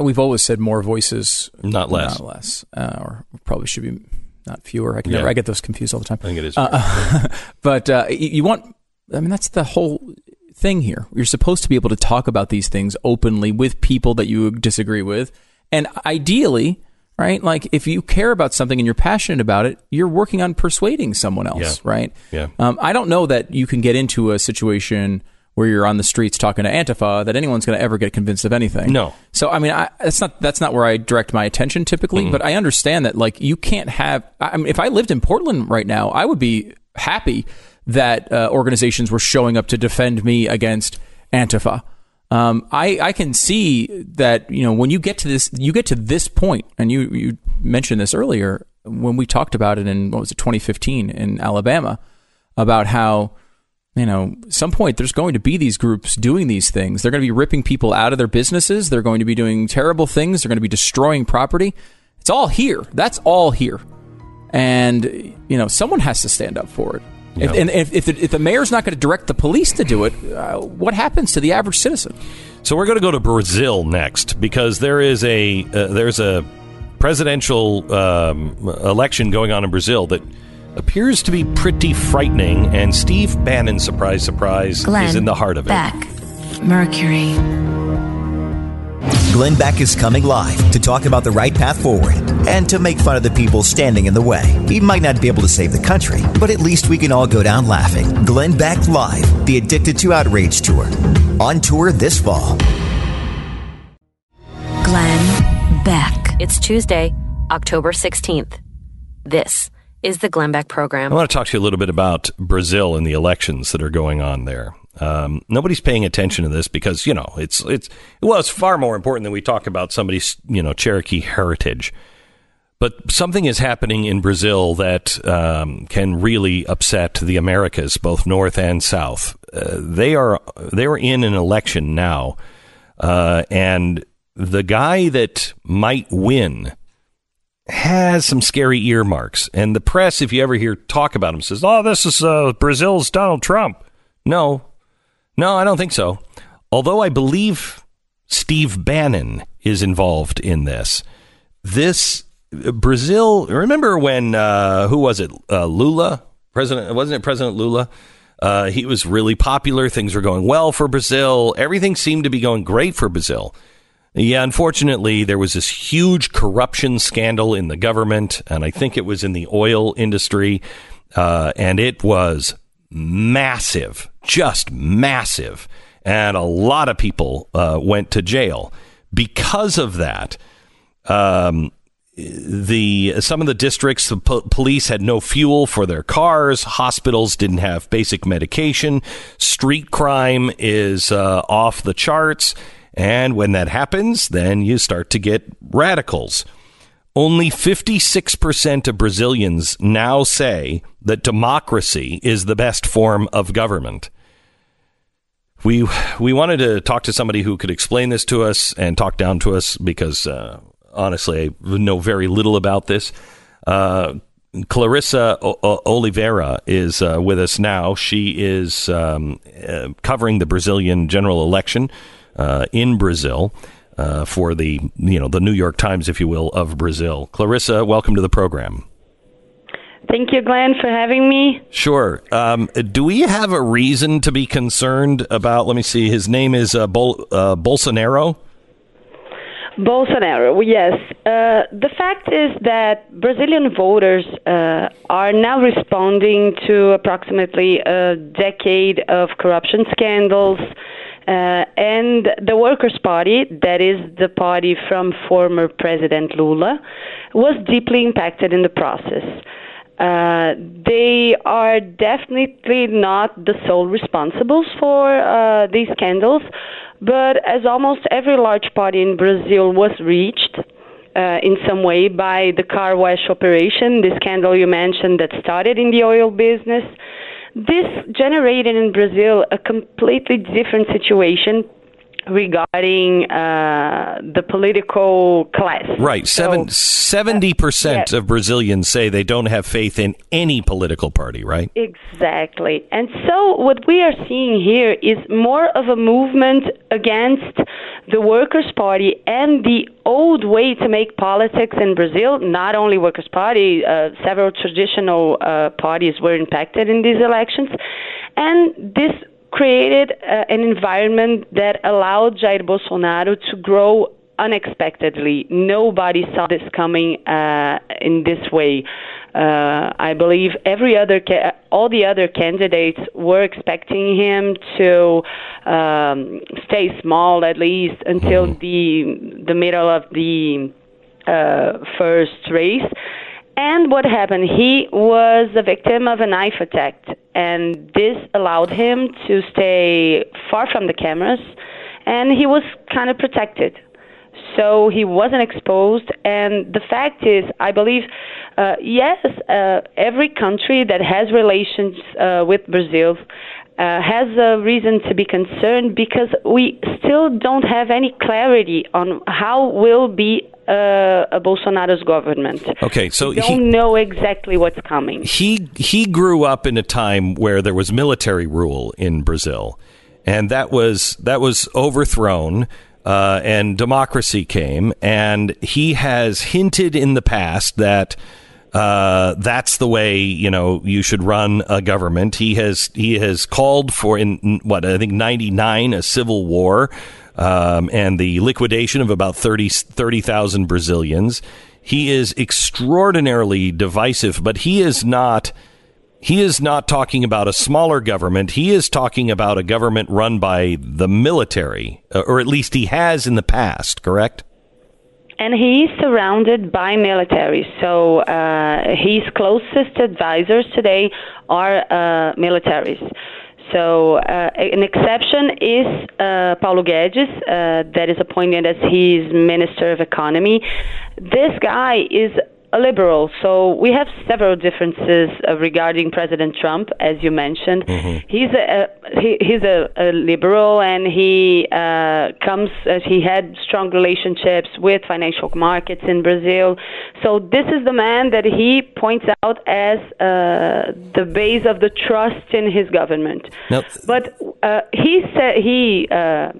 we've always said more voices, not less, not less, uh, or probably should be not fewer. I, can yeah. never, I get those confused all the time. I think it is, uh, but uh, you want I mean, that's the whole thing here. You're supposed to be able to talk about these things openly with people that you disagree with. And ideally, right? Like if you care about something and you're passionate about it, you're working on persuading someone else, yeah. right? Yeah. Um, I don't know that you can get into a situation where you're on the streets talking to Antifa that anyone's going to ever get convinced of anything. No. So I mean, I, that's not that's not where I direct my attention typically, mm-hmm. but I understand that like you can't have. I mean, if I lived in Portland right now, I would be happy that uh, organizations were showing up to defend me against Antifa. Um, I, I can see that you know when you get to this you get to this point, and you you mentioned this earlier when we talked about it in what was it 2015 in Alabama about how you know some point there's going to be these groups doing these things. They're going to be ripping people out of their businesses. They're going to be doing terrible things. They're going to be destroying property. It's all here. That's all here, and you know someone has to stand up for it. If, and if, if, the, if the mayor's not going to direct the police to do it, uh, what happens to the average citizen? So we're going to go to Brazil next because there is a uh, there's a presidential um, election going on in Brazil that appears to be pretty frightening. And Steve Bannon, surprise, surprise, Glenn is in the heart of it. Beck, Mercury. Glenn Beck is coming live to talk about the right path forward and to make fun of the people standing in the way. He might not be able to save the country, but at least we can all go down laughing. Glenn Beck Live, the Addicted to Outrage Tour. On tour this fall. Glenn Beck. It's Tuesday, October 16th. This is the Glenn Beck program. I want to talk to you a little bit about Brazil and the elections that are going on there. Um, nobody's paying attention to this because you know it's it's well it's far more important than we talk about somebody's you know Cherokee heritage. But something is happening in Brazil that um, can really upset the Americas, both North and South. Uh, they are they are in an election now, uh, and the guy that might win has some scary earmarks. And the press, if you ever hear talk about him, says, "Oh, this is uh, Brazil's Donald Trump." No, no, I don't think so. Although I believe Steve Bannon is involved in this. This Brazil. Remember when uh, who was it? Uh, Lula, President wasn't it President Lula? Uh, he was really popular. Things were going well for Brazil. Everything seemed to be going great for Brazil. Yeah, unfortunately, there was this huge corruption scandal in the government, and I think it was in the oil industry, uh, and it was massive, just massive, and a lot of people uh, went to jail. Because of that. Um, the some of the districts the po- police had no fuel for their cars. Hospitals didn't have basic medication. Street crime is uh, off the charts. And when that happens then you start to get radicals. Only 56% of Brazilians now say that democracy is the best form of government. We we wanted to talk to somebody who could explain this to us and talk down to us because uh, honestly, I know very little about this. Uh, Clarissa o- o- Oliveira is uh, with us now. She is um, uh, covering the Brazilian general election uh, in Brazil uh, for the you know the New York Times, if you will, of Brazil. Clarissa, welcome to the program. Thank you, Glenn, for having me. Sure. Um, do we have a reason to be concerned about? Let me see. His name is uh, Bol- uh, Bolsonaro. Bolsonaro, yes. Uh, the fact is that Brazilian voters uh, are now responding to approximately a decade of corruption scandals. Uh, and the Workers' Party, that is the party from former President Lula, was deeply impacted in the process. Uh, they are definitely not the sole responsibles for uh, these scandals, but as almost every large party in Brazil was reached uh, in some way by the car wash operation, the scandal you mentioned that started in the oil business, this generated in Brazil a completely different situation regarding uh, the political class. Right. Seven, So, 70% yeah. of Brazilians say they don't have faith in any political party, right? Exactly. And so what we are seeing here is more of a movement against the Workers' Party and the old way to make politics in Brazil. Not only Workers' Party, uh, several traditional uh, parties were impacted in these elections. And this created uh, an environment that allowed Jair Bolsonaro to grow unexpectedly. Nobody saw this coming uh, in this way. Uh, I believe every other, ca- all the other candidates were expecting him to um, stay small at least until the the middle of the uh, first race. And what happened? He was a victim of a knife attack, and this allowed him to stay far from the cameras, and he was kind of protected. So he wasn't exposed, and the fact is, I believe, uh, yes, uh, every country that has relations uh, with Brazil uh, has a reason to be concerned because we still don't have any clarity on how will be uh, a Bolsonaro's government. Okay, so we don't he, know exactly what's coming. he he grew up in a time where there was military rule in Brazil. and that was that was overthrown. Uh, and democracy came, and he has hinted in the past that uh, that's the way you know you should run a government. He has he has called for in what I think ninety nine a civil war um, and the liquidation of about 30,000 30, Brazilians. He is extraordinarily divisive, but he is not he is not talking about a smaller government. He is talking about a government run by the military, uh, or at least he has in the past, correct? And he is surrounded by military. So uh, his closest advisors today are uh, militaries. So uh, an exception is uh, Paulo Guedes, uh, that is appointed as his Minister of Economy. This guy is a liberal. So we have several differences uh, regarding President Trump, as you mentioned. Mm-hmm. He's a, a he, he's a, a, liberal, and he uh, comes. Uh, he had strong relationships with financial markets in Brazil. So this is the man that he points out as uh, the base of the trust in his government. Nope. But uh, he said he uh,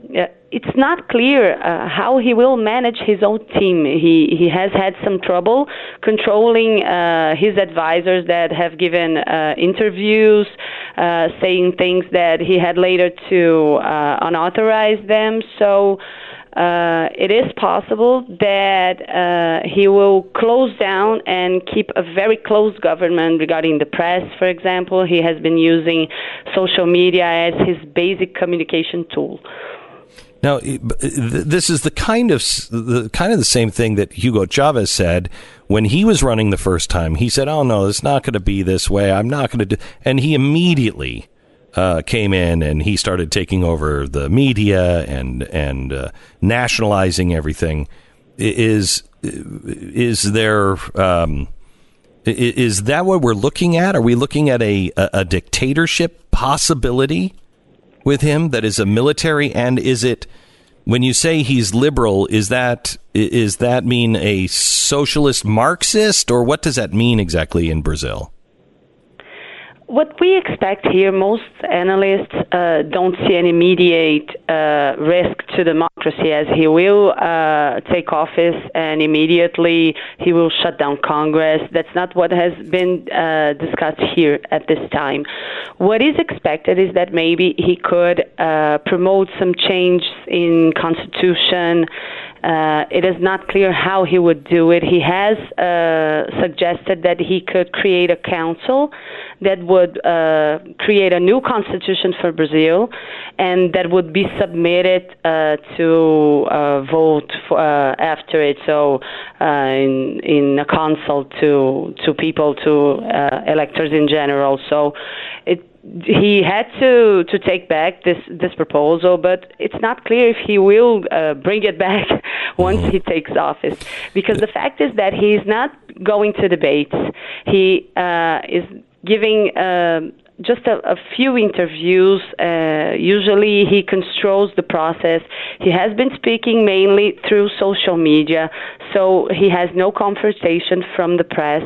it's not clear uh, how he will manage his own team. He he has had some trouble controlling uh, his advisors that have given uh, interviews, uh, saying things that he had later to uh, unauthorize them. So. Uh, it is possible that he will close down and keep a very close government regarding the press, for example. He has been using social media as his basic communication tool. Now, this is the kind of the kind of the same thing that Hugo Chavez said when he was running the first time. He said, "Oh no, it's not going to be this way. I'm not going to do," and he immediately uh, came in and he started taking over the media and and uh, nationalizing everything. Is is there? Um, is that what we're looking at? Are we looking at a, a, a dictatorship possibility? With him that is a military? And is it when you say he's liberal is that is that mean a socialist marxist? Or what does that mean exactly in Brazil what we expect here, most analysts uh, don't see an immediate uh, risk to democracy as he will uh, take office and immediately he will shut down Congress. That's not what has been uh, discussed here at this time. What is expected is that maybe he could uh, promote some change in constitution. Uh, it is not clear how he would do it. He has uh, suggested that he could create a council that would uh, create a new constitution for Brazil, and that would be submitted uh, to uh, vote for, uh, after it. So, in in a consult to to people, to electors in general. So, he had to to take back this this proposal, but it's not clear if he will uh, bring it back once he takes office. Because the fact is that he's not going to debates. He uh, is giving. Uh, just a, a, few interviews. Uh, usually, he controls the process. He has been speaking mainly through social media, so he has no confrontation from the press,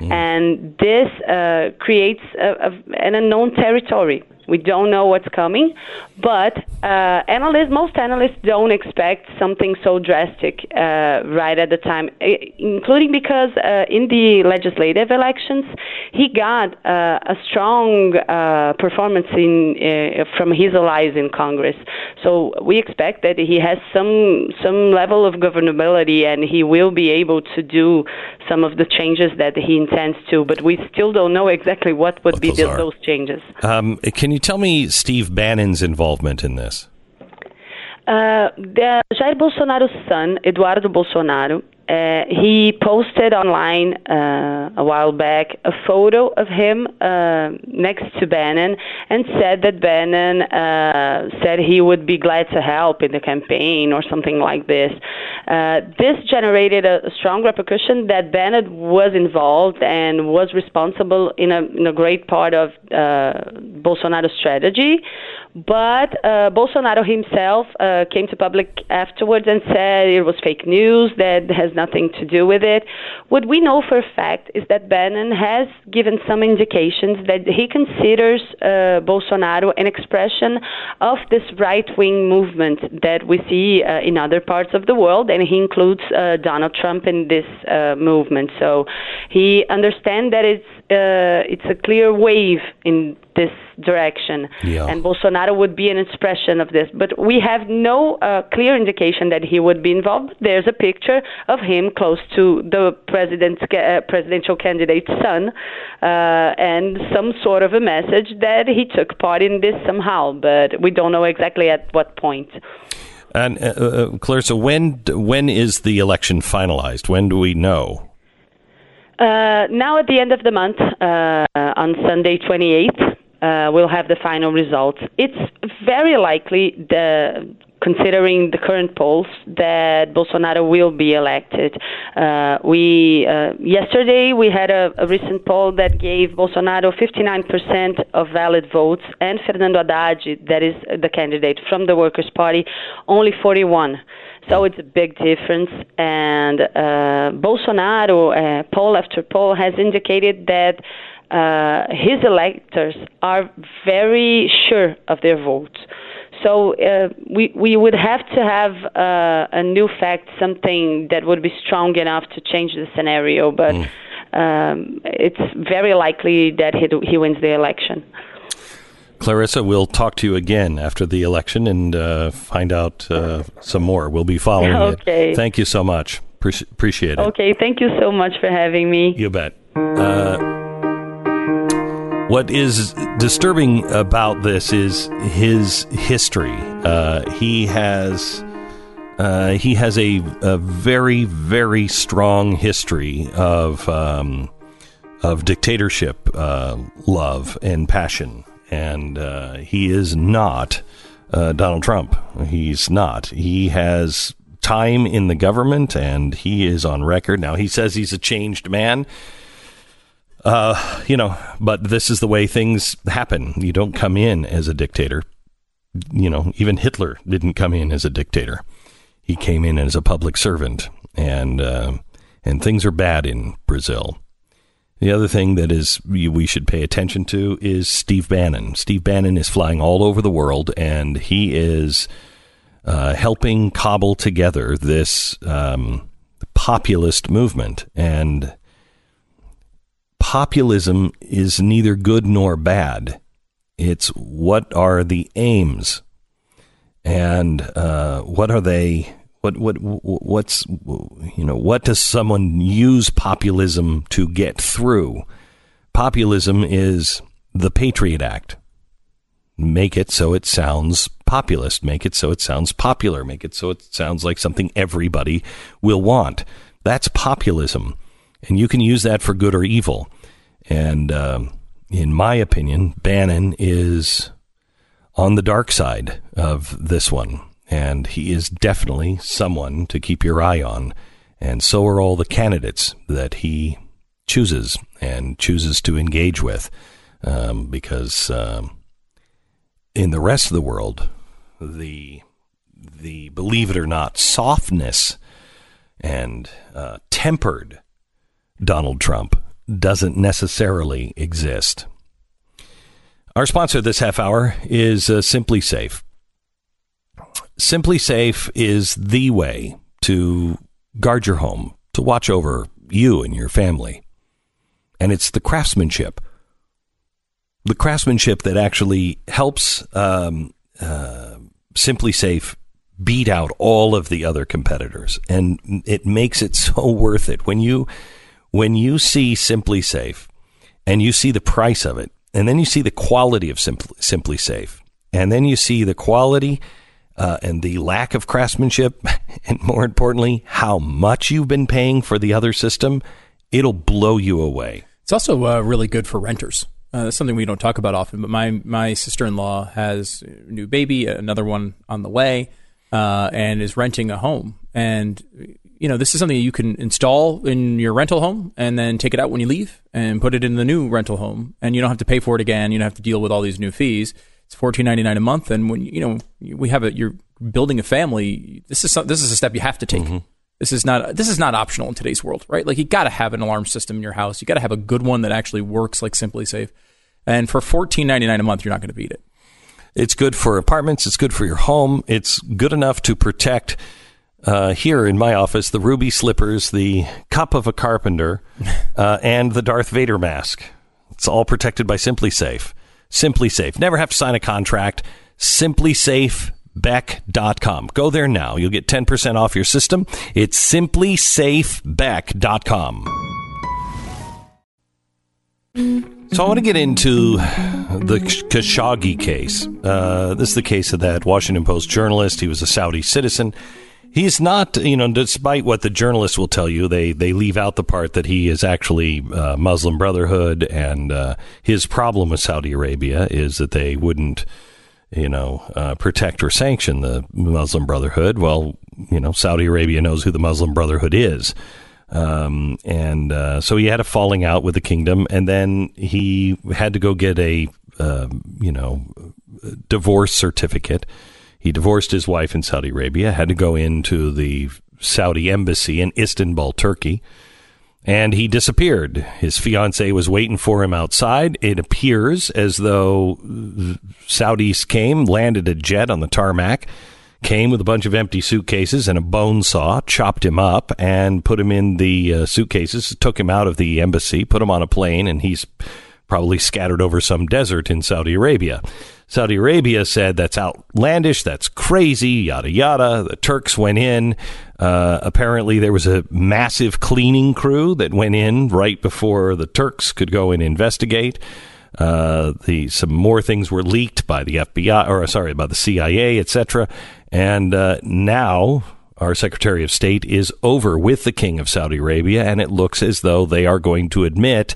mm. and this uh, creates a, a, an unknown territory. We don't know what's coming, but uh, analysts, most analysts don't expect something so drastic uh, right at the time, including because uh, in the legislative elections, he got uh, a strong uh, performance in uh, from his allies in Congress. So we expect that he has some some level of governability, and he will be able to do some of the changes that he intends to. But we still don't know exactly what would what be those, the, those changes. Um, can you tell me Steve Bannon's involvement in this? Uh, Jair Bolsonaro's son, Eduardo Bolsonaro, uh, he posted online uh, a while back a photo of him uh, next to Bannon and said that Bannon uh, said he would be glad to help in the campaign or something like this. Uh, this generated a, strong repercussion that Bannon was involved and was responsible in a, in a great part of uh, Bolsonaro's strategy. But Bolsonaro himself came to public afterwards and said it was fake news that has nothing to do with it. What we know for a fact is that Bannon has given some indications that he considers uh, Bolsonaro an expression of this right wing movement that we see uh, in other parts of the world, and he includes uh, Donald Trump in this uh, movement. So he understands that it's uh, it's a clear wave in this direction, Yeah. and Bolsonaro would be an expression of this. But we have no uh, clear indication that he would be involved. There's a picture of him close to the president's ca- uh, presidential candidate's son, uh, and some sort of a message that he took part in this somehow. But we don't know exactly at what point. And uh, uh, Clarissa, when when is the election finalized? When do we know? Uh, now, at the end of the month, uh, on Sunday 28th, uh, we'll have the final results. It's very likely, the, considering the current polls, that Bolsonaro will be elected. Uh, we uh, yesterday we had a, a recent poll that gave Bolsonaro 59% of valid votes, and Fernando Haddad, that is the candidate from the Workers' Party, only 41. So it's a big difference. And uh, Bolsonaro, uh, poll after poll, has indicated that uh, his electors are very sure of their votes. So uh, we we would have to have uh, a new fact, something that would be strong enough to change the scenario. But um, it's very likely that he he wins the election. Clarissa, we'll talk to you again after the election and uh, find out uh, some more. We'll be following Okay. it. Thank you so much. Pre- appreciate it. Okay, thank you so much for having me. You bet. Uh, what is disturbing about this is his history. Uh, he has uh, he has a, a very very strong history of um, of dictatorship uh, love and passion, and uh, he is not uh, Donald Trump. He's not. He has time in the government, and he is on record now. He says he's a changed man. Uh, you know, but this is the way things happen. You don't come in as a dictator. You know, even Hitler didn't come in as a dictator. He came in as a public servant, and uh, and things are bad in Brazil. The other thing that is we should pay attention to is Steve Bannon. Steve Bannon is flying all over the world, and he is uh, helping cobble together this um, populist movement. And populism is neither good nor bad. It's what are the aims, and uh, what are they? What what what's you know what does someone use populism to get through? Populism is the Patriot Act. Make it so it sounds populist. Make it so it sounds popular. Make it so it sounds like something everybody will want. That's populism, and you can use that for good or evil. And um, in my opinion, Bannon is on the dark side of this one. And he is definitely someone to keep your eye on. And so are all the candidates that he chooses and chooses to engage with. Um, because um, in the rest of the world, the the believe it or not softness and uh, tempered Donald Trump doesn't necessarily exist. Our sponsor this half hour is uh, SimpliSafe. SimpliSafe is the way to guard your home, to watch over you and your family. And it's the craftsmanship. The craftsmanship that actually helps um, uh, SimpliSafe beat out all of the other competitors. And it makes it so worth it. When you when you see SimpliSafe and you see the price of it, and then you see the quality of Simply, SimpliSafe, and then you see the quality uh, and the lack of craftsmanship, and more importantly, how much you've been paying for the other system, it'll blow you away. It's also uh, really good for renters. Uh, that's something we don't talk about often. But my my sister in law has a new baby, another one on the way, uh, and is renting a home. And you know, this is something you can install in your rental home and then take it out when you leave and put it in the new rental home, and you don't have to pay for it again. You don't have to deal with all these new fees. It's fourteen ninety nine a month, and when you know we have a you're building a family, this is some, this is a step you have to take. This is not this is not optional in today's world, right? Like you got to have an alarm system in your house. You got to have a good one that actually works like SimpliSafe. And for fourteen ninety nine a month, you're not going to beat it. It's good for apartments. It's good for your home. It's good enough to protect. Uh, here in my office, the ruby slippers, the cup of a carpenter, uh, and the Darth Vader mask. It's all protected by SimpliSafe. SimpliSafe. Never have to sign a contract. SimpliSafeBeck.com. Go there now. You'll get 10% off your system. It's SimpliSafeBeck.com. So I want to get into the Khashoggi case. Uh, this is the case of that Washington Post journalist. He was a Saudi citizen. He's not, you know, despite what the journalists will tell you, they they leave out the part that he is actually uh, Muslim Brotherhood, and uh, his problem with Saudi Arabia is that they wouldn't, you know, uh, protect or sanction the Muslim Brotherhood. Well, you know, Saudi Arabia knows who the Muslim Brotherhood is. Um, and uh, so he had a falling out with the kingdom, and then he had to go get a, uh, you know, divorce certificate. He divorced his wife in Saudi Arabia, had to go into the Saudi embassy in Istanbul, Turkey, and he disappeared. His fiancee was waiting for him outside. It appears as though Saudis came, landed a jet on the tarmac, came with a bunch of empty suitcases and a bone saw, chopped him up, and put him in the uh, suitcases, took him out of the embassy, put him on a plane, and he's probably scattered over some desert in Saudi Arabia. Saudi Arabia said that's outlandish, that's crazy, yada yada. The Turks went in. Uh, apparently, there was a massive cleaning crew that went in right before the Turks could go and investigate. Uh, the some more things were leaked by the FBI, or sorry, by the CIA, etc. And uh, now our Secretary of State is over with the King of Saudi Arabia, and it looks as though they are going to admit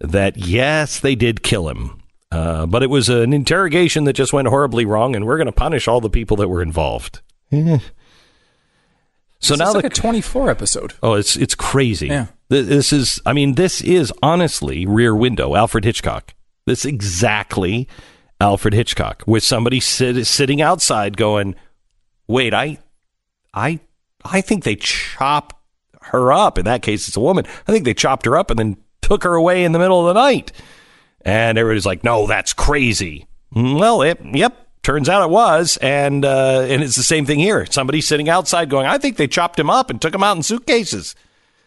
that yes, they did kill him. Uh, but it was an interrogation that just went horribly wrong, and we're going to punish all the people that were involved. So This now is like the a 24 episode. Oh, it's it's crazy. Yeah. This is, I mean, this is honestly Rear Window, Alfred Hitchcock. This exactly Alfred Hitchcock, with somebody sit, sitting outside going, "Wait, I, I, I think they chopped her up. In that case, it's a woman. I think they chopped her up and then took her away in the middle of the night." And everybody's like, "No, that's crazy." Well, it, yep. Turns out it was, and uh, and it's the same thing here. Somebody sitting outside going, "I think they chopped him up and took him out in suitcases."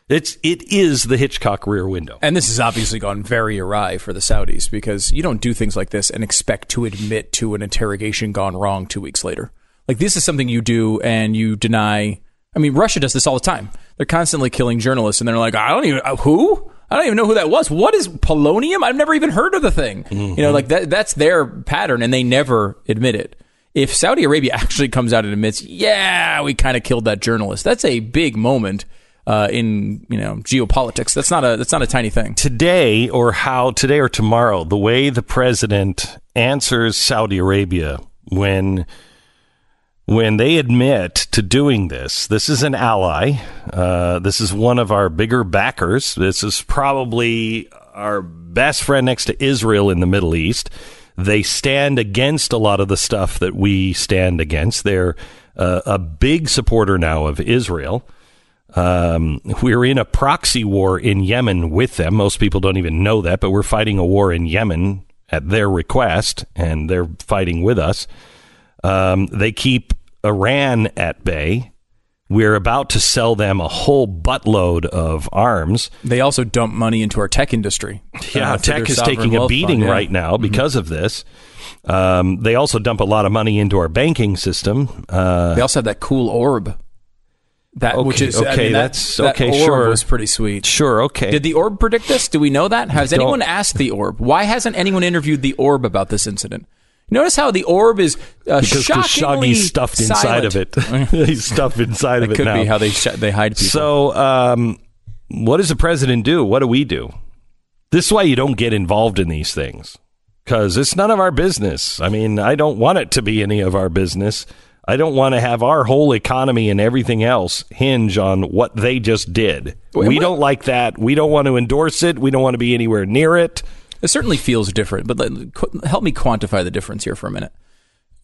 It's it is the Hitchcock Rear Window. And this has obviously gone very awry for the Saudis because you don't do things like this and expect to admit to an interrogation gone wrong two weeks later. Like this is something you do and you deny. I mean, Russia does this all the time. They're constantly killing journalists, and they're like, I don't even uh, who. I don't even know who that was. What is polonium? I've never even heard of the thing. You know, like that. That's their pattern, and they never admit it. If Saudi Arabia actually comes out and admits, yeah, we kind of killed that journalist, that's a big moment uh, in you know geopolitics. That's not a that's not a tiny thing. Today or how today or tomorrow, the way the president answers Saudi Arabia when when they admit to doing this, this is an ally. Uh, this is one of our bigger backers. This is probably our best friend next to Israel in the Middle East. They stand against a lot of the stuff that we stand against. They're uh, a big supporter now of Israel. Um, we're in a proxy war in Yemen with them. Most people don't even know that, but we're fighting a war in Yemen at their request, and they're fighting with us. Um, they keep Iran at bay. We're about to sell them a whole buttload of arms. They also dump money into our tech industry. Yeah, uh, tech is taking a beating fund, yeah. Mm-hmm. right now because of this. Um, they also dump a lot of money into our banking system. Uh, They also have that cool orb. That Okay, which is I okay, mean, that- that's- that okay, orb sure. was pretty sweet. sure, okay. Did the orb predict this? Do we know that? Has anyone asked the orb? Why hasn't anyone interviewed the orb about this incident? Notice how the orb is uh, because shockingly Khashoggi's stuffed inside of it. He's stuffed inside That of it could now. be how they sh- they hide people. So, um, what does the president do? What do we do? This is why you don't get involved in these things because it's none of our business. I mean, I don't want it to be any of our business. I don't want to have our whole economy and everything else hinge on what they just did. Wait, we what- don't like that. We don't want to endorse it. We don't want to be anywhere near it. It certainly feels different, but help me quantify the difference here for a minute.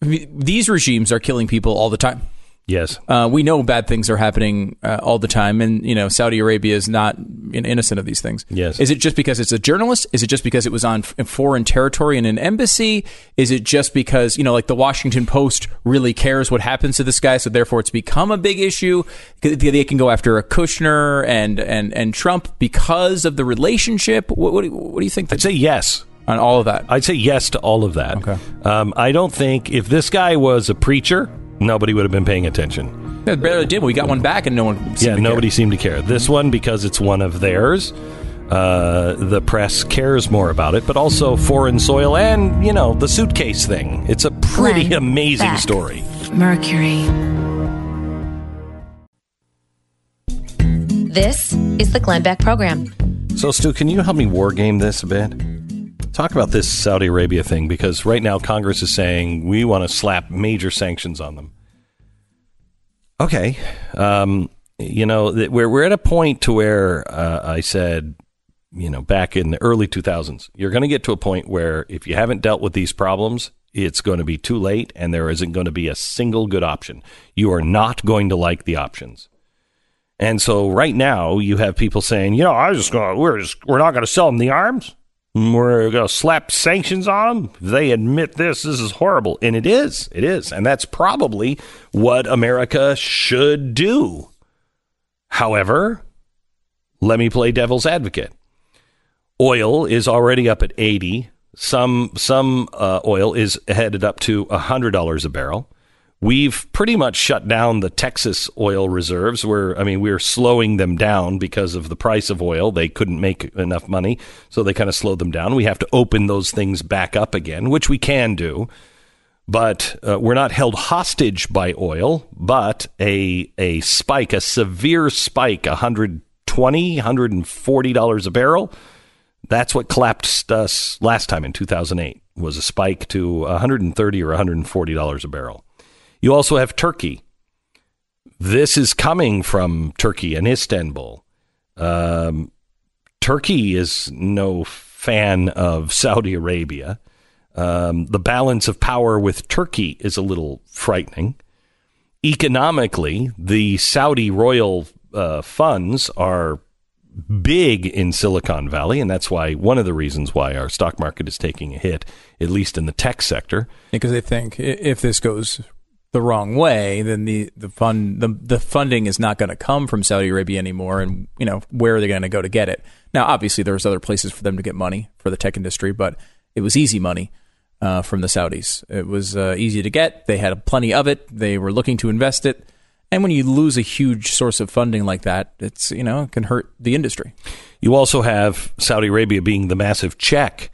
These regimes are killing people all the time. Yes. Uh, we know bad things are happening uh, all the time, and you know Saudi Arabia is not innocent of these things. Yes. Is it just because it's a journalist? Is it just because it was on foreign territory in an embassy? Is it just because you know, like the Washington Post really cares what happens to this guy, so therefore it's become a big issue? They they can go after a Kushner and and and Trump because of the relationship. What, what, do, you- what do you think? I'd say yes. on all of that. I'd say yes to all of that. Okay. Um, I don't think if this guy was a preacher, nobody would have been paying attention. It barely did. We got one back, and no one. seemed yeah, to care. nobody seemed to care. This one, because it's one of theirs, uh, the press cares more about it, but also foreign soil and, you know, the suitcase thing. It's a pretty Glenn amazing Beck. story. Mercury. This is the Glenn Beck Program. So, Stu, can you help me war game this a bit? Talk about this Saudi Arabia thing because right now Congress is saying we want to slap major sanctions on them. Okay, um, you know we're we're at a point to where uh, I said, you know, back in the early 2000s, you're going to get to a point where if you haven't dealt with these problems, it's going to be too late, and there isn't going to be a single good option. You are not going to like the options. And so right now you have people saying, you know, I just going we're just we're not going to sell them the arms. We're going to slap sanctions on them. They admit this, this is horrible, and it is. It is, and that's probably what America should do. However, let me play devil's advocate. Oil is already up at eighty. Some some uh, oil is headed up to hundred dollars a barrel. We've pretty much shut down the Texas oil reserves. We're, I mean, we're slowing them down because of the price of oil. They couldn't make enough money, so they kind of slowed them down. We have to open those things back up again, which we can do. But uh, we're not held hostage by oil, but a a spike, a severe spike, $120, $140 a barrel. That's what collapsed us last time in 2008 was a spike to 130 or 140 dollars a barrel. You also have Turkey. This is coming from Turkey and Istanbul. Um, Turkey is no fan of Saudi Arabia. Um, the balance of power with Turkey is a little frightening. Economically, the Saudi royal uh, funds are big in Silicon Valley, and that's why one of the reasons why our stock market is taking a hit, at least in the tech sector. because they think if this goes the wrong way, then the the fund the the funding is not going to come from Saudi Arabia anymore, and you know where are they going to go to get it? Now, obviously, there's other places for them to get money for the tech industry, but it was easy money uh, from the Saudis. It was uh, easy to get. They had plenty of it. They were looking to invest it. And when you lose a huge source of funding like that, it's you know it can hurt the industry. You also have Saudi Arabia being the massive check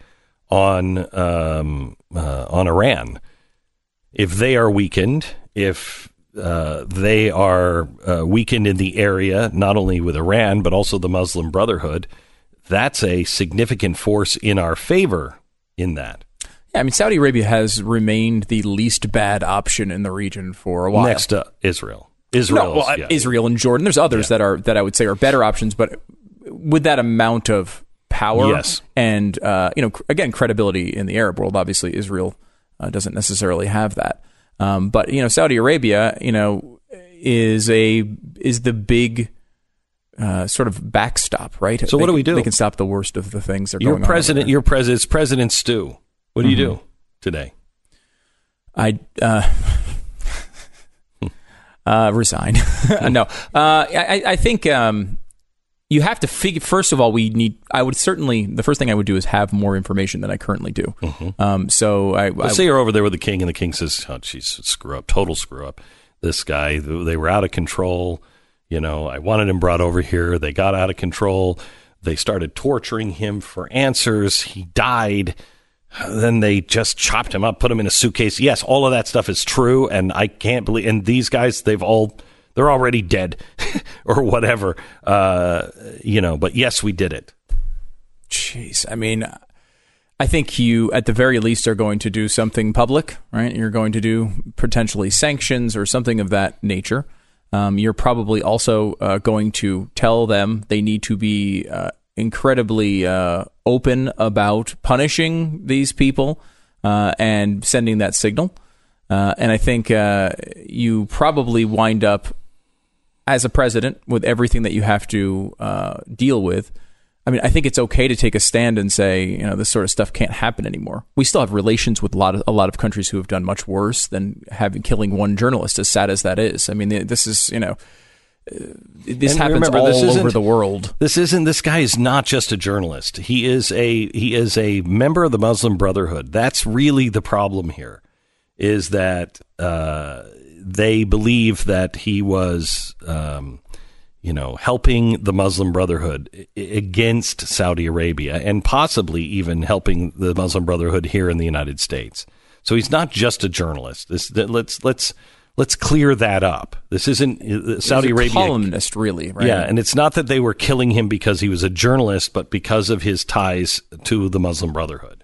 on um, uh, on Iran. If they are weakened, if uh, they are uh, weakened in the area, not only with Iran but also the Muslim Brotherhood, that's a significant force in our favor. In that, Yeah, I mean Saudi Arabia has remained the least bad option in the region for a while. next to Israel, Israel, No, well, Israel and Jordan. There's others that are that I would say are better options, but with that amount of power Yes. and uh, you know again credibility in the Arab world, obviously Israel uh, doesn't necessarily have that. Um, but you know Saudi Arabia, you know, is a is the big uh, sort of backstop, right? So what They do we do? They can stop the worst of the things that are Your going on president. Mm-hmm. your president, it's President Stu. What do you do today? I uh, uh, resign. no, uh, I, I think um, you have to figure. First of all, we need. I would certainly. The first thing I would do is have more information than I currently do. Um, so I, I Let's say you're over there with the king, and the king says, "Oh, geez, screw up, total screw up." This guy, they were out of control. You know, I wanted him brought over here. They got out of control. They started torturing him for answers. He died. Then they just chopped him up, put him in a suitcase. Yes, all of that stuff is true, and I can't believe. And these guys, they've all, they're already dead, or whatever. Uh, you know, but yes, we did it. Jeez, I mean, I think you, at the very least, are going to do something public, right? You're going to do potentially sanctions or something of that nature. Um, you're probably also uh, going to tell them they need to be uh, incredibly uh, open about punishing these people uh, and sending that signal. Uh, and I think uh, you probably wind up as a president with everything that you have to uh, deal with. I mean, I think it's okay to take a stand and say, you know, this sort of stuff can't happen anymore. We still have relations with a lot of a lot of countries who have done much worse than having killing one journalist, as sad as that is. I mean, this is, you know, uh, this And happens remember, all this over the world. This isn't. This guy is not just a journalist. He is a he is a member of the Muslim Brotherhood. That's really the problem here. Is that uh, they believe that he was, um, you know, helping the Muslim Brotherhood against Saudi Arabia, and possibly even helping the Muslim Brotherhood here in the United States. So he's not just a journalist. This let's let's let's clear that up. This isn't uh, Saudi He's a Arabia columnist, really, right? yeah, and it's not that they were killing him because he was a journalist, but because of his ties to the Muslim Brotherhood.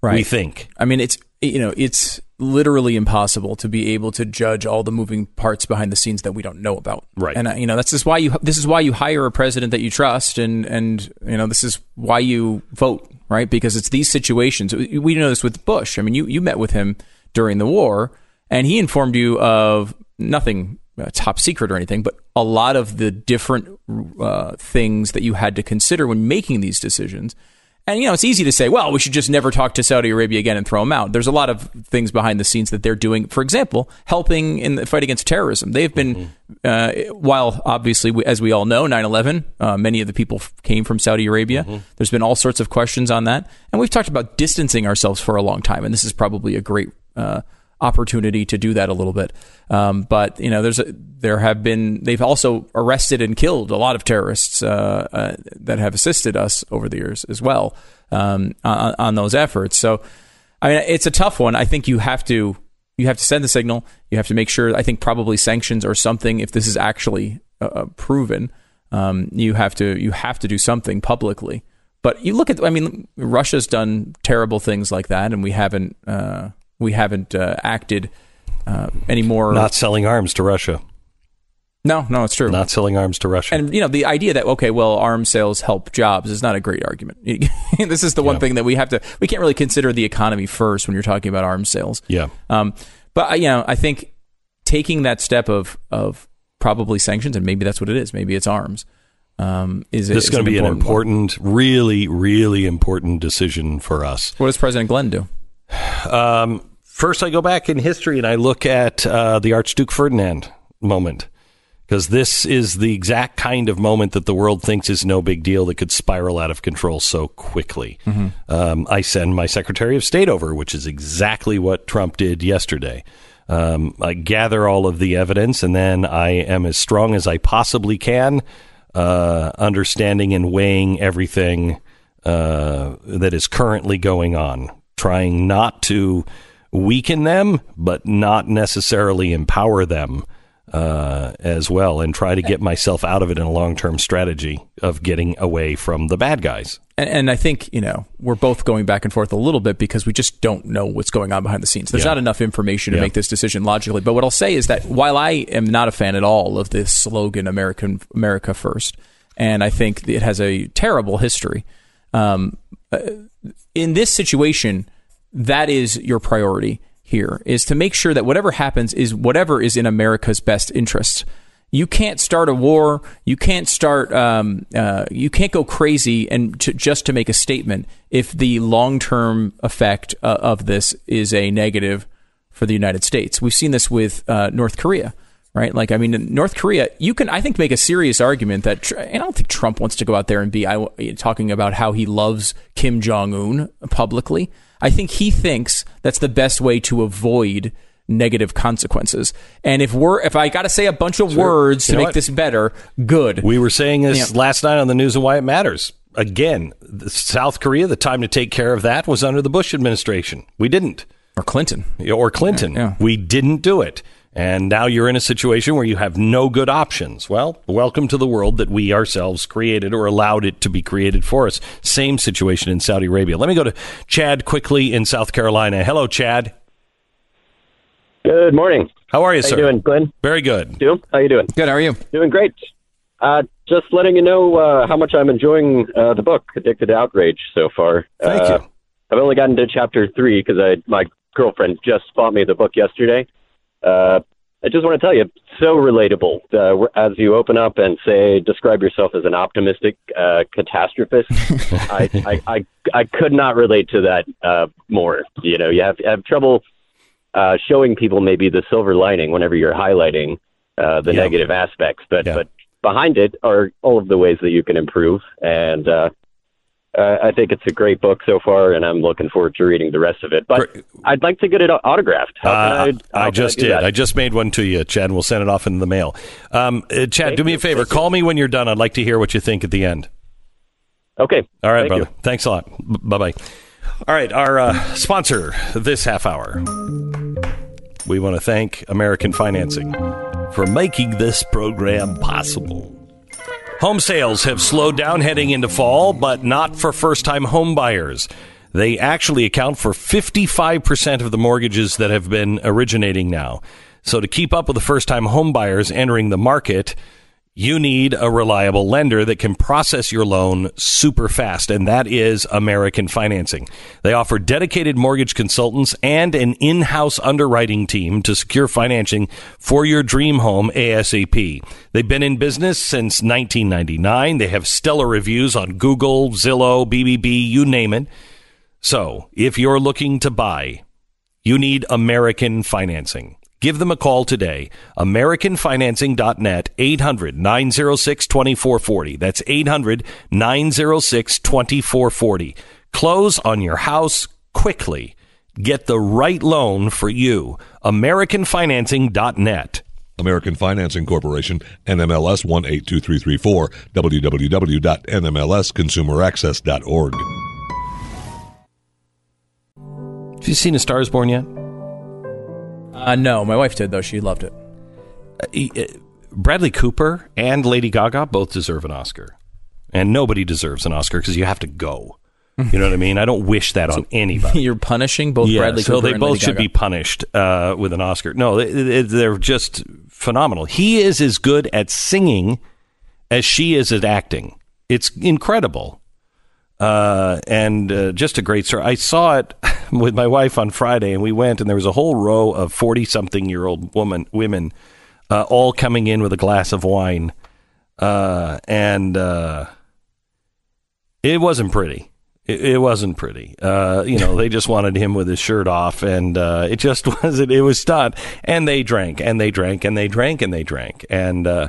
right. We think. I mean, it's you know, it's literally impossible to be able to judge all the moving parts behind the scenes that we don't know about. Right. And uh, you know, that's just why you this is why you hire a president that you trust, and and you know, this is why you vote, right? Because it's these situations. We know this with Bush. I mean, you you met with him during the war, and he informed you of nothing uh, top secret or anything, but a lot of the different uh, things that you had to consider when making these decisions. And you know, it's easy to say, well, we should just never talk to Saudi Arabia again and throw them out. There's a lot of things behind the scenes that they're doing. For example, helping in the fight against terrorism. They've been, uh, while obviously, we- as we all know, 9/11, uh, many of the people f- came from Saudi Arabia. There's been all sorts of questions on that, and we've talked about distancing ourselves for a long time. And this is probably a great uh, opportunity to do that a little bit. Um, but you know, there's a, there have been they've also arrested and killed a lot of terrorists uh, uh, that have assisted us over the years as well um, on, on those efforts. So, I mean, it's a tough one. I think you have to you have to send the signal. You have to make sure. I think probably sanctions or something if this is actually uh, uh, proven. Um, you have to you have to do something publicly. But you look at, I mean, Russia's done terrible things like that, and we haven't uh, we haven't uh, acted uh, anymore. Not selling arms to Russia. no, no, it's true. Not selling arms to Russia. and you know the idea that okay, well, arms sales help jobs is not a great argument. this is the one thing that we have to. We can't really consider the economy first when you're talking about arms sales. yeah. Um, but I- you know, I think taking that step of of probably sanctions, and maybe that's what it is. Maybe it's arms. Um, is This is going to be an one. important, really, really important decision for us. What does President Glenn do? Um, first, I go back in history and I look at uh, the Archduke Ferdinand moment because this is the exact kind of moment that the world thinks is no big deal that could spiral out of control so quickly. Um, I send my Secretary of State over, which is exactly what Trump did yesterday. Um, I gather all of the evidence and then I am as strong as I possibly can, uh, understanding and weighing everything uh, that is currently going on, trying not to weaken them, but not necessarily empower them uh, as well, and try to get myself out of it in a long term strategy of getting away from the bad guys. And, and I think you know we're both going back and forth a little bit because we just don't know what's going on behind the scenes. There's Yeah. not enough information to Yeah. make this decision logically. But what I'll say is that while I am not a fan at all of this slogan "American America First, and I think it has a terrible history, um, in this situation, that is your priority here is to make sure that whatever happens is whatever is in America's best interests. You can't start a war. You can't start. Um, uh, you can't go crazy and to, just to make a statement if the long term effect uh, of this is a negative for the United States. We've seen this with uh, North Korea, right? Like, I mean, in North Korea, you can, I think, make a serious argument that, and I don't think Trump wants to go out there and be I, talking about how he loves Kim Jong Un publicly. I think he thinks that's the best way to avoid negative consequences. And if we're, if I got to say a bunch of words to You know make what? this better, good. We were saying this Yeah. last night on the news and why it matters. Again, South Korea, the time to take care of that was under the Bush administration. We didn't. or Clinton. or Clinton. Yeah. We didn't do it. And now you're in a situation where you have no good options. Well, welcome to the world that we ourselves created or allowed it to be created for us. Same situation in Saudi Arabia. Let me go to Chad quickly in South Carolina. Hello, Chad. Good morning. How are you, How sir? you doing, Glenn? Very good. Doom? How you doing? Good. How are you? Doing great. Uh, just letting you know uh, how much I'm enjoying uh, the book, Addicted to Outrage, so far. Thank uh, you. I've only gotten to chapter three because I my girlfriend just bought me the book yesterday. Uh, I just want to tell you, so relatable. Uh, as you open up and say, describe yourself as an optimistic uh, catastrophist, I, I, I, I could not relate to that uh, more. You know, you have, have trouble uh, showing people maybe the silver lining whenever you're highlighting uh, the Yeah. negative aspects, but Yeah. but behind it are all of the ways that you can improve. And uh, uh, I think it's a great book so far, and I'm looking forward to reading the rest of it. But. I'd like to get it autographed. Uh, I, I just do did. that? I just made one to you, Chad. and We'll send it off in the mail. Um, uh, Chad, Thank do me a favor. Thank you. Call me when you're done. I'd like to hear what you think at the end. Okay. All right, Thank brother. you. Thanks a lot. Bye bye. All right, our uh, sponsor this half hour. We want to thank American Financing for making this program possible. Home sales have slowed down heading into fall, but not for first time home buyers. They actually account for 55% of the mortgages that have been originating now. So, to keep up with the first time home buyers entering the market, you need a reliable lender that can process your loan super fast, and that is American Financing. They offer dedicated mortgage consultants and an in house underwriting team to secure financing for your dream home ASAP. They've been in business since 1999. They have stellar reviews on Google, Zillow, BBB, you name it. So, if you're looking to buy, you need American Financing. Give them a call today. AmericanFinancing.net, 800 906 2440. That's 800 906 2440. Close on your house quickly. Get the right loan for you. AmericanFinancing.net. American Financing Corporation, NMLS 182334, www.nmlsconsumeraccess.org. Have you seen A Star is Born yet? Uh, no, my wife did though. She loved it. Uh, Bradley Cooper and Lady Gaga both deserve an Oscar. And nobody deserves an Oscar because you have to go. You know what I mean? I don't wish that on anybody. You're punishing both yeah, Bradley so Cooper they both Lady should Gaga. be punished uh, with an Oscar. No, they, they're just phenomenal. He is as good at singing as she is at acting. It's incredible, uh, and uh, just a great story. I saw it with my wife on Friday, and we went, and there was a whole row of forty-something-year-old woman women, uh, all coming in with a glass of wine, uh, and uh, it wasn't pretty. It, it wasn't pretty. Uh, you know, they just wanted him with his shirt off, and uh, it just wasn't. It was not. And they drank, and they drank, and they drank, and they drank. And uh,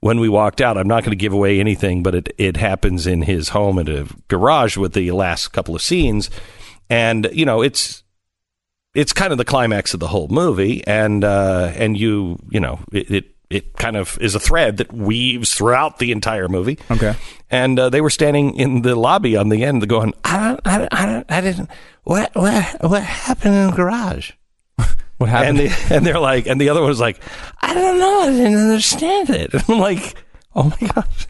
when we walked out, I'm not going to give away anything, but it it happens in his home at a garage with the last couple of scenes, and you know, it's it's kind of the climax of the whole movie, and uh, and you you know it, it it kind of is a thread that weaves throughout the entire movie. Okay. And uh, they were standing in the lobby on the end, going, "I don't, I don't, I, don't, I didn't. What, what, what happened in the garage?" What And happened? they, and they're like, and the other one was like, "I don't know. I didn't understand it." And I'm like, "Oh my gosh."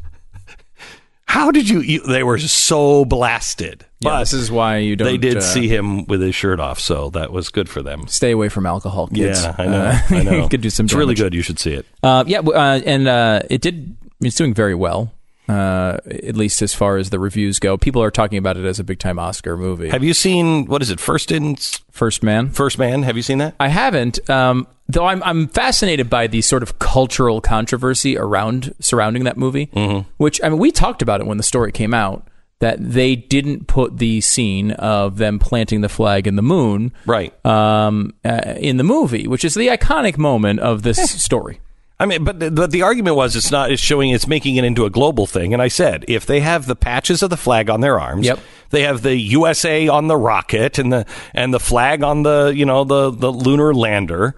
How did you, you? They were so blasted. yeah, this is why you don't. they did uh, see him with his shirt off, so that was good for them. Stay away from alcohol, kids. Yeah, I know. Uh, I know. you could do some. It's really good. You should see it. Uh, yeah, uh, and uh, it did. It's doing very well. Uh, at least as far as the reviews go, people are talking about it as a big time Oscar movie. Have you seen what is it? First in First Man. First Man. Have you seen that? I haven't, um, though. I'm I'm fascinated by the sort of cultural controversy around surrounding that movie. Mm-hmm. Which I mean, we talked about it when the story came out that they didn't put the scene of them planting the flag in the moon Right. um, uh, in the movie, which is the iconic moment of this story. I mean, but the, but the argument was it's not. It's showing it's making it into a global thing. And I said if they have the patches of the flag on their arms, Yep. they have the USA on the rocket and the and the flag on the you know the the lunar lander.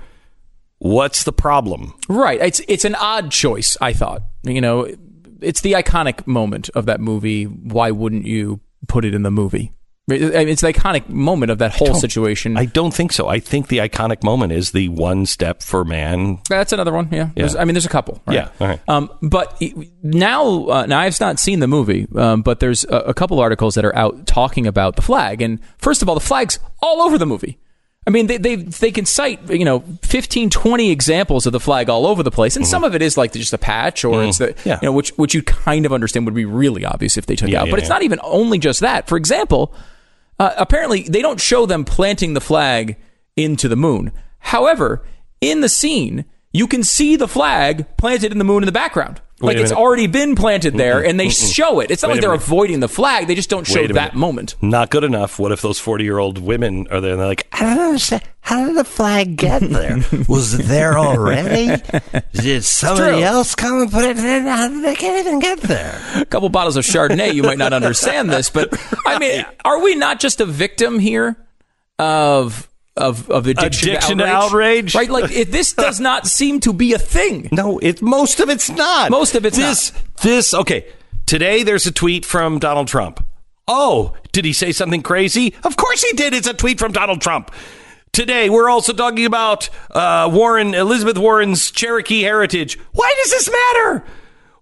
What's the problem? Right. It's it's an odd choice, I thought. You know, it's the iconic moment of that movie. Why wouldn't you put it in the movie? It's the iconic moment of that whole situation. I don't think so. I think the iconic moment is the one step for man. That's another one. Yeah. There's- I mean, there's a couple. right? Yeah, all right. Um, but now, uh, now I've not seen the movie, um, but there's a, a couple articles that are out talking about the flag. And first of all, the flag's all over the movie. I mean, they, they they can cite you know 15, 20 examples of the flag all over the place, and some of it is like just a patch, or it's the Mm-hmm. Yeah. you know which which you kind of understand would be really obvious if they took Yeah, out. yeah, but it's not even only just that. For example, uh, apparently they don't show them planting the flag into the moon. However, in the scene, you can see the flag planted in the moon in the background. Wait Like it's already been planted there, and they Mm-mm. show it. It's not Wait like they're minute. avoiding the flag; they just don't show Wait a that minute. moment. Not good enough. What if those 40 year old women are there and they're like, I don't understand. How did the flag get there? Was it there already? Did somebody true. else come and put it in? How did they can't even get there? a couple bottles of Chardonnay, you might not understand this, but I mean, are we not just a victim here of of of addiction, Addiction to to outrage? outrage? Right? Like it, this does not seem to be a thing. No, it most of it's not. Most of it's this, This okay. Today there's a tweet from Donald Trump. Oh, did he say something crazy? Of course he did. It's a tweet from Donald Trump. Today we're also talking about uh, Warren Elizabeth Warren's Cherokee heritage. Why does this matter?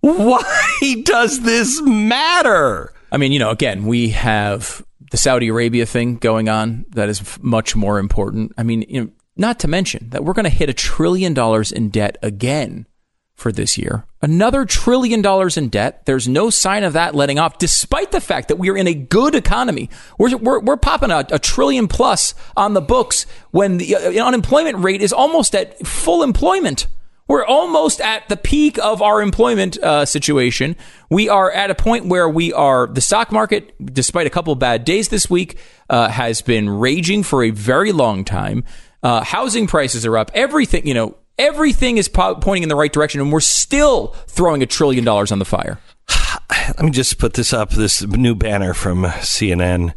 Why does this matter? I mean, you know, again, we have the Saudi Arabia thing going on that is f- much more important. I mean, you know, not to mention that we're going to hit a trillion dollars in debt again for this year. Another trillion dollars in debt. There's no sign of that letting off, despite the fact that we are in a good economy. We're, we're, we're popping a, a trillion plus on the books when the uh, unemployment rate is almost at full employment. We're almost at the peak of our employment uh, situation. We are at a point where we are, the stock market, despite a couple bad days this week, uh, has been raging for a very long time. Uh, housing prices are up. Everything, you know, everything is po- pointing in the right direction, and we're still throwing a trillion dollars on the fire. Let me just put this up this new banner from CNN.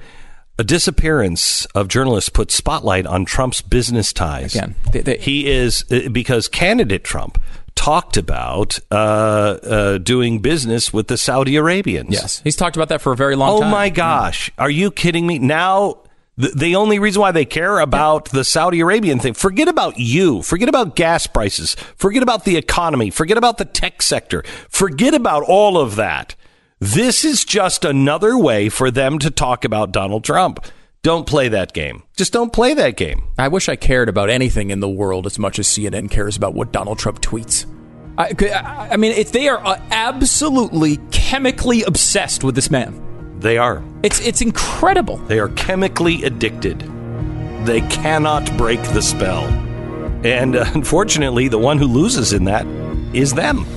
A disappearance of journalists puts spotlight on Trump's business ties. Again, they- they- he is uh, because candidate Trump talked about uh, uh, doing business with the Saudi Arabians. Yes, he's talked about that for a very long Oh time. Oh my gosh, are you kidding me? Now. The, the only reason why they care about the Saudi Arabian thing, forget about you, forget about gas prices, forget about the economy, forget about the tech sector, forget about all of that. This is just another way for them to talk about Donald Trump. Don't play that game. Just don't play that game. I wish I cared about anything in the world as much as CNN cares about what Donald Trump tweets. I, I mean, it's, they are uh, absolutely chemically obsessed with this man. They are. It's it's incredible. They are chemically addicted. They cannot break the spell. And uh, unfortunately, the one who loses in that is them.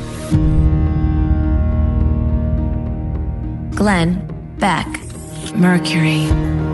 Glenn Beck, Mercury.